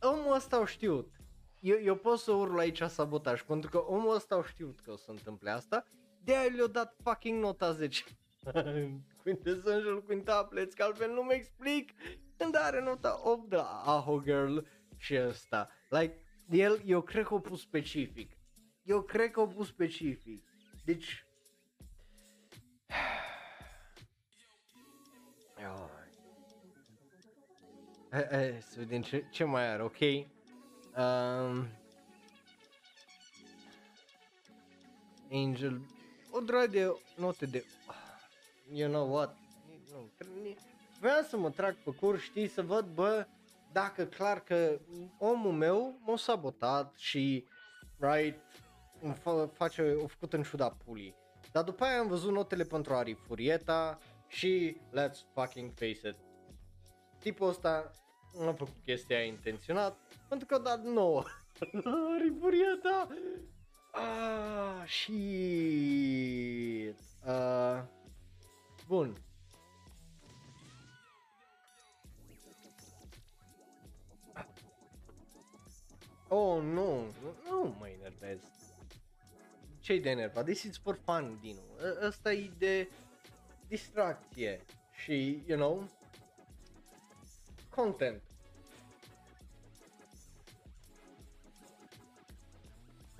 Omul ăsta au știut. Eu, eu pot să urlu aici sabotaj, pentru că omul ăsta au știut că o să întâmple asta, de aia le-au dat fucking nota 10. <laughs> Quintessential quintuplets, că altfel nu mi explic când are nota 8 de la Aho Girl și ăsta. Like, el, eu cred că o pus specific. Eu cred că o pus specific. Deci... <sighs> Ai. Hai, hai să vedem ce, ce mai are, ok? Um, Angel, o droaie de note de, <sighs> you know what, nu, vreau să mă trag pe cur, știi, să văd, bă, dacă clar că omul meu m-a sabotat și, right, îmi face, o făcut în ciuda pulii. Dar după aia am văzut notele pentru Ari Furieta și let's fucking face it. Tipul ăsta nu a făcut chestia intenționat pentru că a dat nouă. <laughs> Ari Furieta! Ah, shit. Uh, bun. Oh, nu, nu, nu mă enervez. Ce-i de enervat? This is for fun, Dinu. Ăsta e de distracție și, you know, content.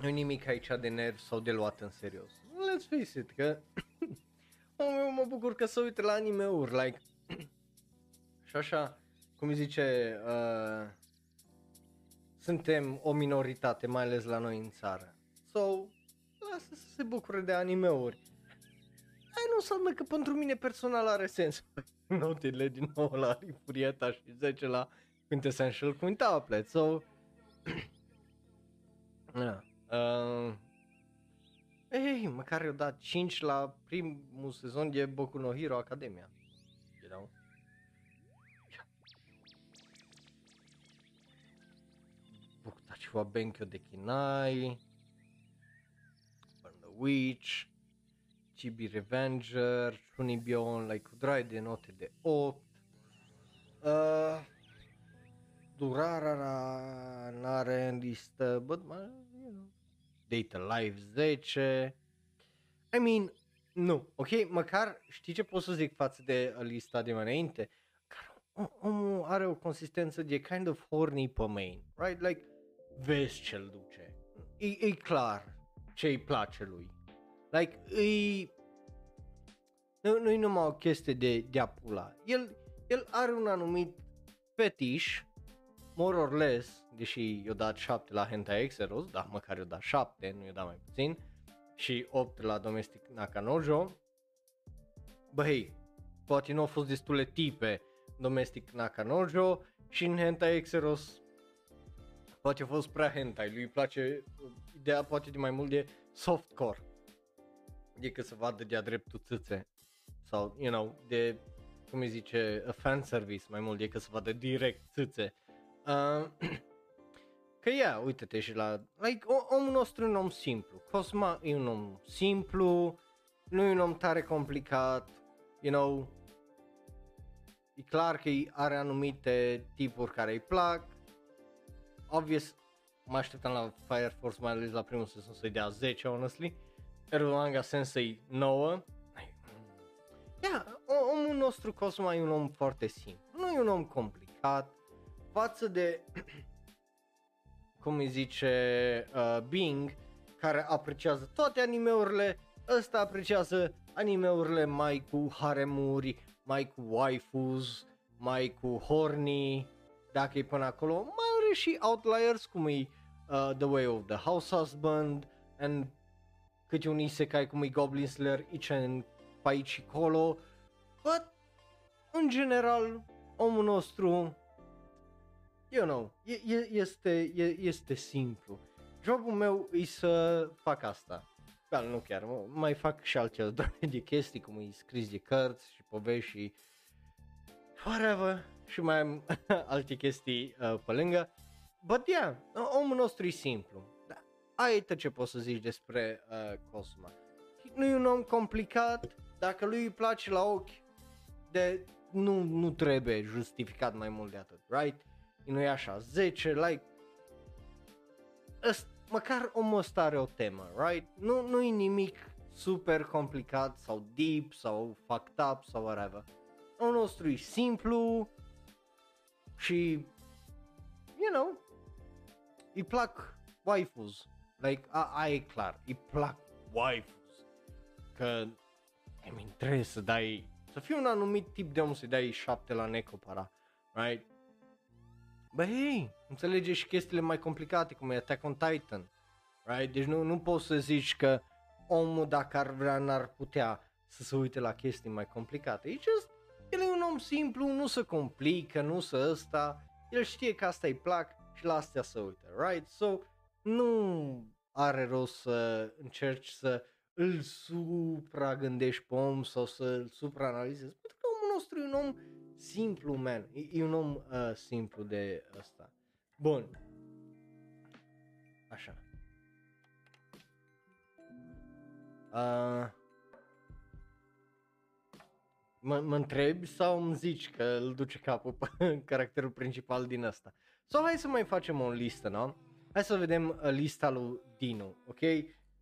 Nu nimic aici de nerv sau de luat în serios. Let's face it, că <coughs> eu mă bucur că se uită la anime-uri, like, <coughs> și așa, cum zice, uh, suntem o minoritate, mai ales la noi în țară. So, lasă să se bucure de animeuri. Ai nu înseamnă că pentru mine personal are sens. <laughs> Notele din nou la Furieta și 10 la Quintessential Quintuplet. So, yeah. uh, ei, măcar eu dat 5 la primul sezon de Boku no Hero Academia. Wa Benkyo de Kinai, Burn the Witch, Chibi Revenger, Shunibyon, like cu drag de note de 8, uh, Durarara n-are în listă, but, you know, Data Live 10, I mean, nu, ok, măcar știi ce pot să zic față de lista de mai înainte? omul are o consistență de kind of horny pe main, right? Like, vezi ce-l duce. E, e clar ce îi place lui. Like, e... Nu, nu e numai o chestie de, de a pula. El, el are un anumit fetiș, more or less, deși i-o dat 7 la Hentai Exeros, dar măcar i-o dat 7, nu i-o dat mai puțin, și 8 la Domestic Nakanojo. Băi, poate nu au fost destule tipe Domestic Nakanojo și în Hentai Exeros poate a fost prea hentai, lui îi place ideea poate de mai mult de softcore decât să vadă de-a dreptul țâțe sau, you know, de, cum îi zice, a fan service mai mult decât să vadă direct țâțe. Uh, <clears throat> că ia, yeah, uite-te și la, like, omul nostru e un om simplu, Cosma e un om simplu, nu e un om tare complicat, you know, e clar că are anumite tipuri care îi plac, obvious, mă așteptam la Fire Force, mai ales la primul sezon să-i dea 10, honestly. Erulanga Sensei 9. Yeah, omul nostru Cosma e un om foarte simplu, nu e un om complicat, față de, <clears throat> cum îi zice, uh, Bing, care apreciază toate animeurile, ăsta apreciază animeurile mai cu haremuri, mai cu waifus, mai cu horny, dacă e până acolo, mai are și outliers cum e uh, The Way of the House Husband and câte un isekai cum e Goblin Slayer aici în pe aici și colo, but în general omul nostru you know, e, e, este, e, este simplu. Jobul meu e să fac asta. Dar nu chiar, mai fac și alte <laughs> de chestii, cum e scris de cărți și povești și whatever și mai am <laughs> alte chestii uh, pe lângă. But yeah, omul nostru e simplu. Da, ai tot ce poți să zici despre uh, Cosma. Nu e un om complicat, dacă lui îi place la ochi, de nu, nu trebuie justificat mai mult de atât, right? Nu e așa, 10, like, Ăst, măcar omul ăsta are o temă, right? Nu, nu e nimic super complicat sau deep sau fucked up sau whatever. Omul nostru e simplu, și, you know, îi plac waifus. Like, a, a e clar, îi plac waifus. Că, I mean, trebuie să dai, să fii un anumit tip de om să dai șapte la Necopara, right? Bă, hei, înțelege și chestiile mai complicate, cum e Attack on Titan, right? Deci nu, nu poți să zici că omul dacă ar vrea n-ar putea să se uite la chestii mai complicate. E just, el e un om simplu, nu se complică, nu se ăsta, el știe că asta îi plac și la astea se uită, right? So, nu are rost să încerci să îl supragândești pe om sau să îl supraanalizezi, pentru că omul nostru e un om simplu, man, e, e un om uh, simplu de ăsta. Bun. Așa. Uh, mă, mă întrebi sau îmi zici că îl duce capul pe <laughs> caracterul principal din ăsta? Sau hai să mai facem o listă, nu? Hai să vedem uh, lista lui Dinu, ok?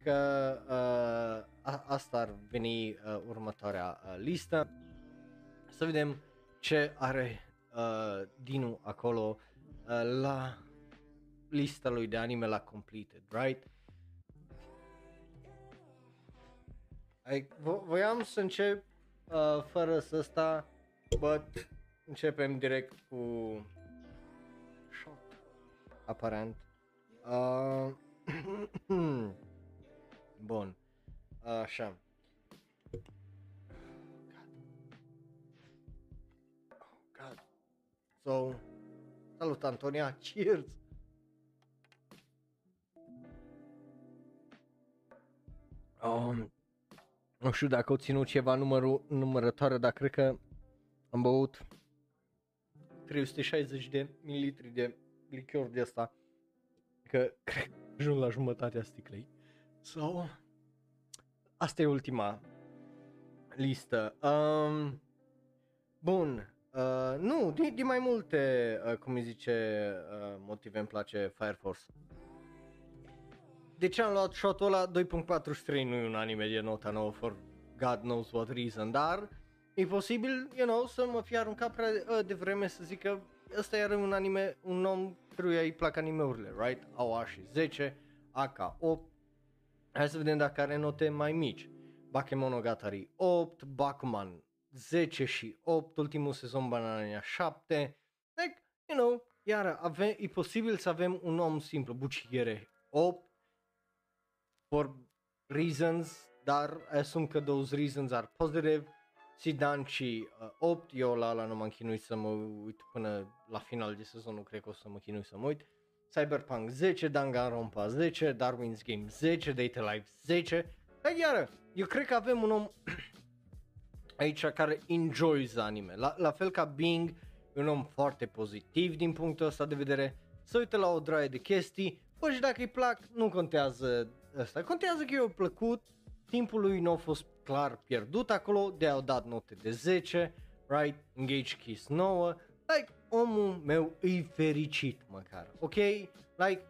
Că uh, a, asta ar veni uh, următoarea uh, listă. Să vedem ce are uh, Dinu acolo uh, la lista lui de anime la completed, right? Ai, vo- voiam să încep uh, fără să sta, but începem direct cu shot, aparent. Uh, <clears throat> bun, așa. Oh, God. So, salut Antonia, cheers! Um, nu știu dacă au ținut ceva numărul, numărătoare, dar cred că am băut 360 de mililitri de lichior de asta. Că cred că ajung la jumătatea sticlei. So, asta e ultima listă. Um, bun, uh, nu, din, din mai multe, uh, cum îi zice, uh, motive îmi place Fire Force. De ce am luat shot-ul ăla? 2.43 nu e un anime de nota nouă for God knows what reason, dar e posibil, you know, să mă fi aruncat prea uh, devreme să zic că ăsta iar un anime, un om căruia îi plac animeurile, right? Awashi 10, Aka 8, hai să vedem dacă are note mai mici. Bakemonogatari 8, Bakuman 10 și 8, ultimul sezon Banania 7, like, you know, iar ave- e posibil să avem un om simplu, Buchigere 8, for reasons, dar asum că those reasons are positive, Sidanci uh, 8, eu la ala nu m-am chinuit să mă uit până la final de sezon, nu cred că o să mă chinui să mă uit. Cyberpunk 10, Danganronpa 10, Darwin's Game 10, Data Life 10. Dar iară, eu cred că avem un om <clears throat> aici care enjoys anime. La, la fel ca Bing, e un om foarte pozitiv din punctul ăsta de vedere. Se uită la o draie de chestii, bă, și dacă îi plac, nu contează ăsta. Contează că i-a plăcut, timpul lui nu a fost clar pierdut acolo, de au dat note de 10, right? Engage Kiss 9, like, omul meu e fericit măcar, ok? Like,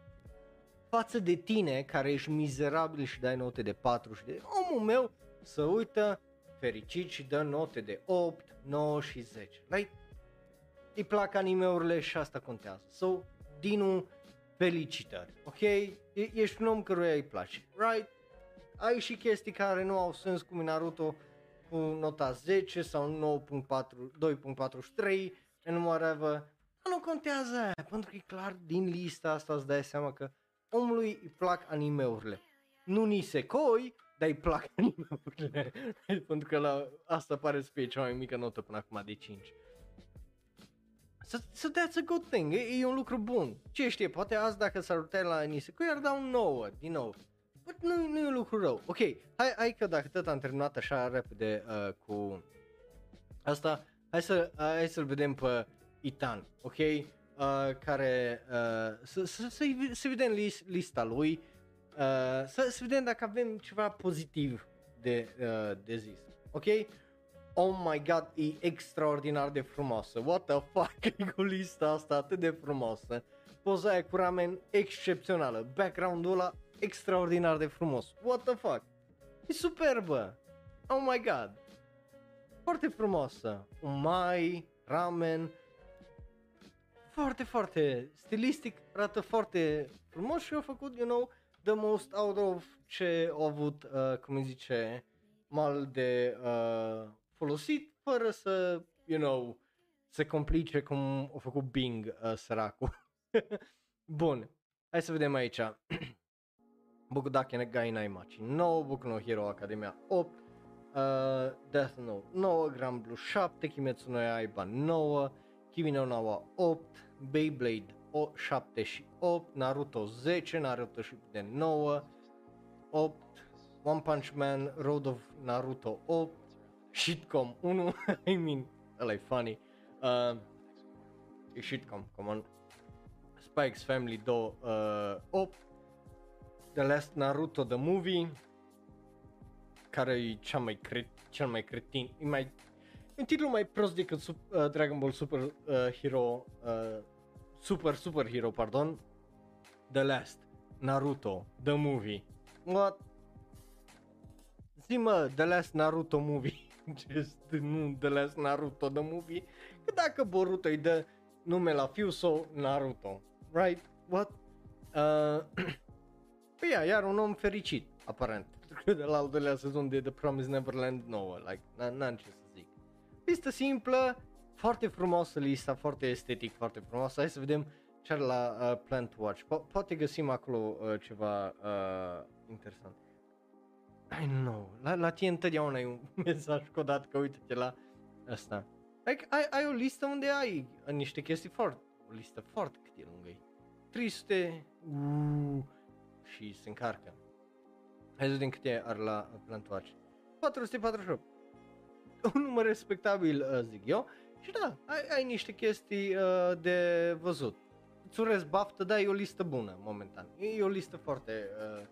față de tine care ești mizerabil și dai note de 4 și de... Omul meu să uită fericit și dă note de 8, 9 și 10. Like, îi plac animeurile și asta contează. So, Dinu, felicitări, ok? E- ești un om căruia îi place, right? Ai și chestii care nu au sens cum e Naruto cu nota 10 sau 9.4, 2.43 and whatever. Dar nu contează aia, pentru că e clar din lista asta îți dai seama că omului îi plac animeurile. Nu ni se coi, dar îi plac <laughs> animeurile. pentru că la asta pare să fie cea mai mică notă până acum de 5. So, so that's a good thing, e, e un lucru bun. Ce știe, poate azi dacă s-ar uita la Nisekoi ar da un 9, din nou. But nu, nu e un lucru rău. Ok, hai, hai că dacă tot am terminat așa repede uh, cu asta, hai, să, uh, hai să-l vedem pe Itan, ok? Uh, care, uh, să, să, să, să vedem list, lista lui, uh, să, să vedem dacă avem ceva pozitiv de, uh, de zis, ok? Oh my god, e extraordinar de frumoasă. What the fuck e cu lista asta atât de frumoasă. Poza aia cu ramen excepțională. Background-ul ăla extraordinar de frumos. What the fuck? E superbă. Oh my god. Foarte frumoasă. Un mai, ramen. Foarte, foarte stilistic. Arată foarte frumos și au făcut, you know, the most out of ce au avut, uh, cum îi zice, mal de uh, folosit fără să, you know, se complice cum a făcut Bing uh, săracul. <laughs> Bun, hai să vedem aici. <clears throat> Boku Dake no Gai Naimachi 9, Boku no Hero Academia 8, uh, Death Note 9, Grand Blue 7, Kimetsu no Yaiba 9, Kimi no Nawa 8, Beyblade 7 și 8, Naruto 10, Naruto Shippuden 9, 8, One Punch Man, Road of Naruto 8, Shitcom 1, <laughs> I mean, ăla e funny, uh, e Shitcom, come on, Spike's Family 2, uh, 8, The Last Naruto The Movie, care e cea mai cre- cel mai cretin, e mai un titlu mai prost decât sub, uh, Dragon Ball Super uh, Hero, uh, Super Super Hero, pardon, The Last Naruto The Movie. What? Zi mă, The Last Naruto Movie. <laughs> Just, nu The Last Naruto The Movie. Că dacă Boruto îi dă nume la fiu sau Naruto. Right? What? Uh, <clears throat> păi ia, iar un om fericit, aparent. Pentru că de la al doilea sezon de The Promised Neverland nouă. Like, n-am ce să zic. Pistă simplă, foarte frumoasă lista, foarte estetic, foarte frumoasă. Hai să vedem ce are la uh, Plan to Watch. Po- poate găsim acolo uh, ceva uh, interesant. I know, la, la tine întotdeauna e un <laughs> mesaj codat că uite-te la asta. Like, ai, ai o listă unde ai uh, niște chestii foarte, o listă foarte cât e lungă e. 300 uh, și se încarcă. Hai să vedem câte are la uh, Plan to Watch. 448 un număr respectabil, uh, zic eu. Și da, ai, ai niște chestii uh, de văzut. Îți urez baftă, da, e o listă bună momentan. E, e o listă foarte uh,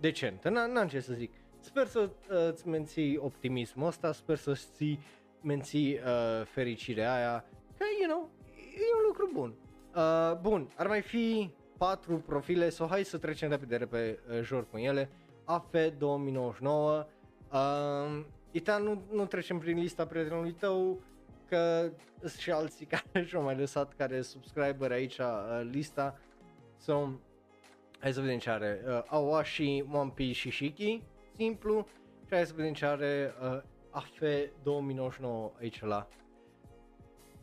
decentă, N- n-am ce să zic. Sper să uh, îți menții optimismul ăsta, sper să ții menții uh, fericirea aia, că, you know, e un lucru bun. Uh, bun, ar mai fi patru profile, sau so hai să trecem repede, repede uh, jur cu ele. AF 2099, uh, Ita, nu, nu trecem prin lista prietenului tău, că sunt și alții <laughs> care și-au mai lăsat care subscriber aici uh, lista. So, hai să vedem ce are. Uh, Awashi, One Piece și Shiki, simplu. Și hai să vedem ce are uh, AFE 2099 aici la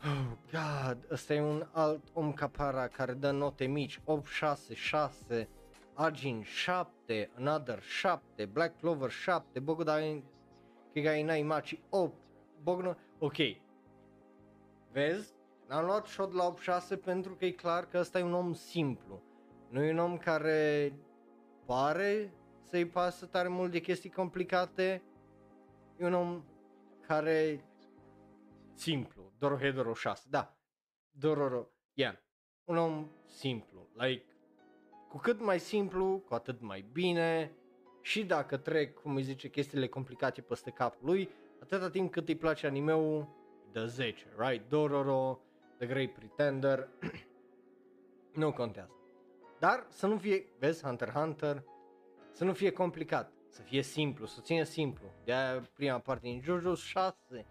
<gasps> Oh, God, ăsta e un alt om capara care dă note mici, 8, 6, 6, Argin 7, Another 7, Black Clover 7, Bogodai Kigai Naimachi 8, Bogno, ok. Vezi? Am luat shot la 8-6 pentru că e clar că ăsta e un om simplu. Nu e un om care pare să-i pasă tare mult de chestii complicate. E un om care simplu. Dorohedoro 6, da. Dororo, yeah. Un om simplu. Like, cu cât mai simplu, cu atât mai bine și dacă trec, cum îi zice, chestiile complicate peste capul lui, atâta timp cât îi place animeul, de 10, right? Dororo, The Great Pretender, <clears throat> nu contează. Dar să nu fie, vezi, Hunter x Hunter, să nu fie complicat, să fie simplu, să țină simplu. De-aia prima parte din JoJo 6,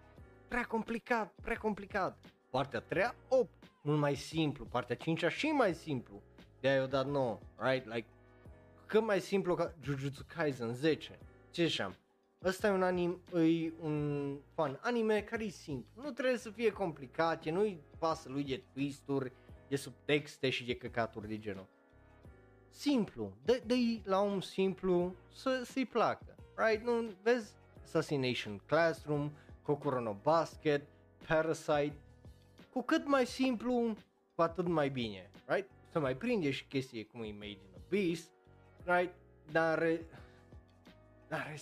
prea complicat, prea complicat. Partea 3, 8, mult mai simplu. Partea 5 și mai simplu. De-aia eu dat 9, right? Like, cât mai simplu ca Jujutsu Kaisen 10. Ce șam? Ăsta e un anime, e un fan anime care e simplu. Nu trebuie să fie complicat, nu-i pasă lui de twisturi, de subtexte și de căcaturi de genul. Simplu, dă la un simplu să, să-i placă, right? Nu, vezi Assassination Classroom, Kokoro no Basket, Parasite, cu cât mai simplu, cu atât mai bine, right? Să mai prinde și chestii cum e Made in Abyss, right? Dar, dar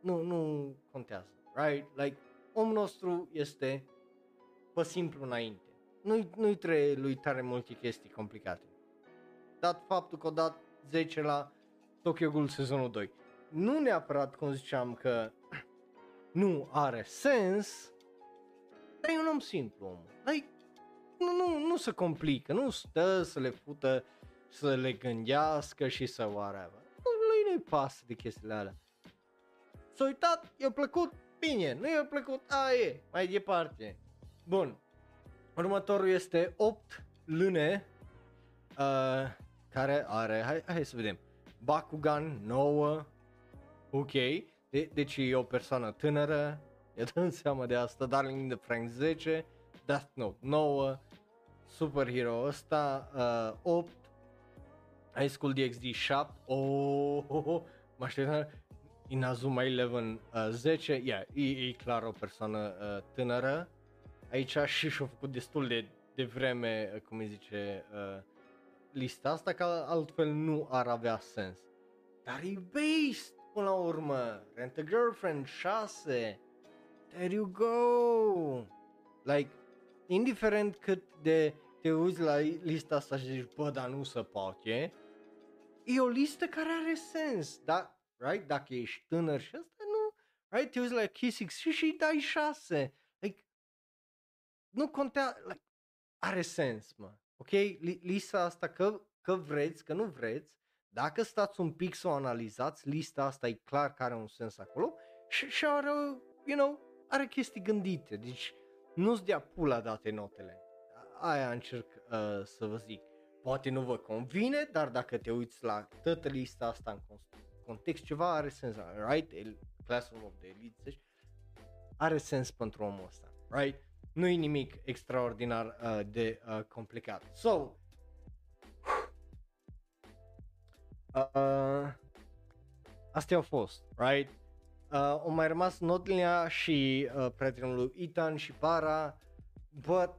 nu, nu contează, right? Like, omul nostru este pe simplu înainte. Nu-i, nu-i trebuie lui tare multe chestii complicate. Dat faptul că o dat 10 la Tokyo Ghoul sezonul 2. Nu neapărat, cum ziceam, că nu are sens, dar e un om simplu, om. Like, nu, nu, nu se complică, nu stă să le fută să le gândească și să whatever. Lui nu-i pasă de chestiile alea. S-a uitat, i-a plăcut, bine, nu i-a plăcut, a e, mai departe. Bun, următorul este 8 lune, uh, care are, hai, hai să vedem, Bakugan 9, ok, de, deci e o persoană tânără, e dăm <laughs> seama de asta, Darling in the Frank 10, Death Note 9, Superhero ăsta uh, 8, High School DxD 7, oh, oh, oh mă așteptam, Inazuma Eleven uh, 10, yeah, e, e clar o persoană uh, tânără aici și și-a făcut destul de, de vreme, uh, cum îi zice, uh, lista asta, că altfel nu ar avea sens. Dar e based până la urmă, Rent a Girlfriend 6, there you go, like, indiferent cât de te uiți la lista asta și zici, bă, dar nu se poate, e o listă care are sens, dar, right, dacă ești tânăr și asta nu, right, te uiți la Kissix și și dai 6, like, nu contează, like, are sens, mă, ok, lista asta că, că vreți, că nu vreți, dacă stați un pic să o analizați, lista asta e clar că are un sens acolo și, și are, you know, are chestii gândite, deci nu-ți dea pula date notele. Aia încerc uh, să vă zic. Poate nu vă convine, dar dacă te uiți la toată lista asta în context, ceva are sens, right? El, Classroom of the Elite, deci are sens pentru omul ăsta, right? Nu e nimic extraordinar uh, de uh, complicat. So, uh, astea au fost, right? Uh, au mai rămas Notlia și uh, prietenul lui Ethan și Para, but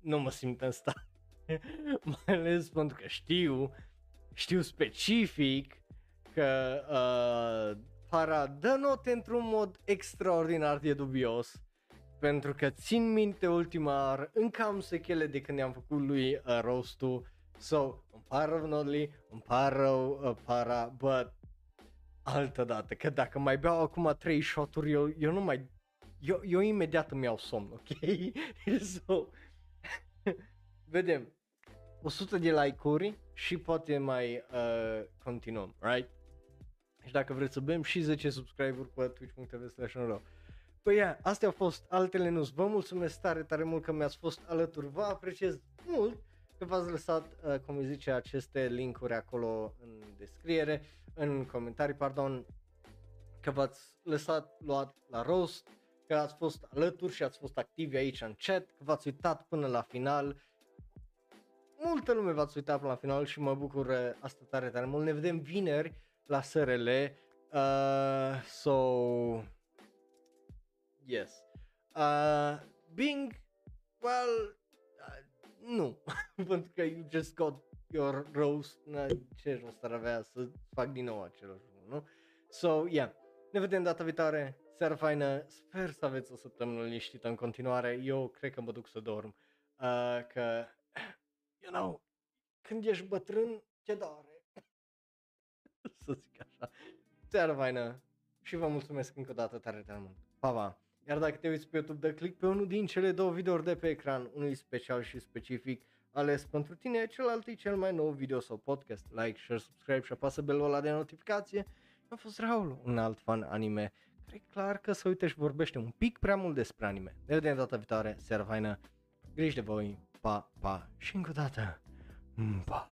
nu mă simt în stare. <laughs> mai ales pentru că știu, știu specific că uh, Para dă note într-un mod extraordinar de dubios pentru că țin minte ultima oară, încă am sechele de când i-am făcut lui uh, roastul So, îmi pare rău Nodli, îmi pare rău uh, para, but altă dată, că dacă mai beau acum 3 shoturi, eu, eu nu mai, eu, eu imediat îmi iau somn, ok? <laughs> so, <laughs> vedem, 100 de like-uri și poate mai uh, continuăm, right? Și dacă vreți să bem și 10 subscribe-uri pe twitch.tv slash Păi yeah, astea au fost altele nu Vă mulțumesc tare, tare mult că mi-ați fost alături. Vă apreciez mult că v-ați lăsat, uh, cum îi zice, aceste linkuri acolo în descriere, în comentarii, pardon, că v-ați lăsat luat la roast, că ați fost alături și ați fost activi aici în chat, că v-ați uitat până la final. Multă lume v-ați uitat până la final și mă bucur uh, asta tare, tare mult. Ne vedem vineri la SRL. Uh, so, yes. Uh, Bing, well, nu, <laughs> pentru că you just got your roast, na, ce rost ar avea să fac din nou același lucru, nu? So, yeah, ne vedem data viitoare, seara faină, sper să aveți o săptămână liniștită în continuare, eu cred că mă duc să dorm, uh, că, <clears throat> you know, când ești bătrân, ce doare, <laughs> să zic așa, seara faină și vă mulțumesc încă o dată tare, tare mult, pa, pa! Iar dacă te uiți pe YouTube, dă click pe unul din cele două videouri de pe ecran, unul special și specific ales pentru tine, celălalt e cel mai nou video sau podcast. Like, share, subscribe și apasă belul ăla de notificație. A fost Raul, un alt fan anime. Cred clar că se uite și vorbește un pic prea mult despre anime. Ne vedem data viitoare, seara faină, griji de voi, pa, pa și încă o dată, pa.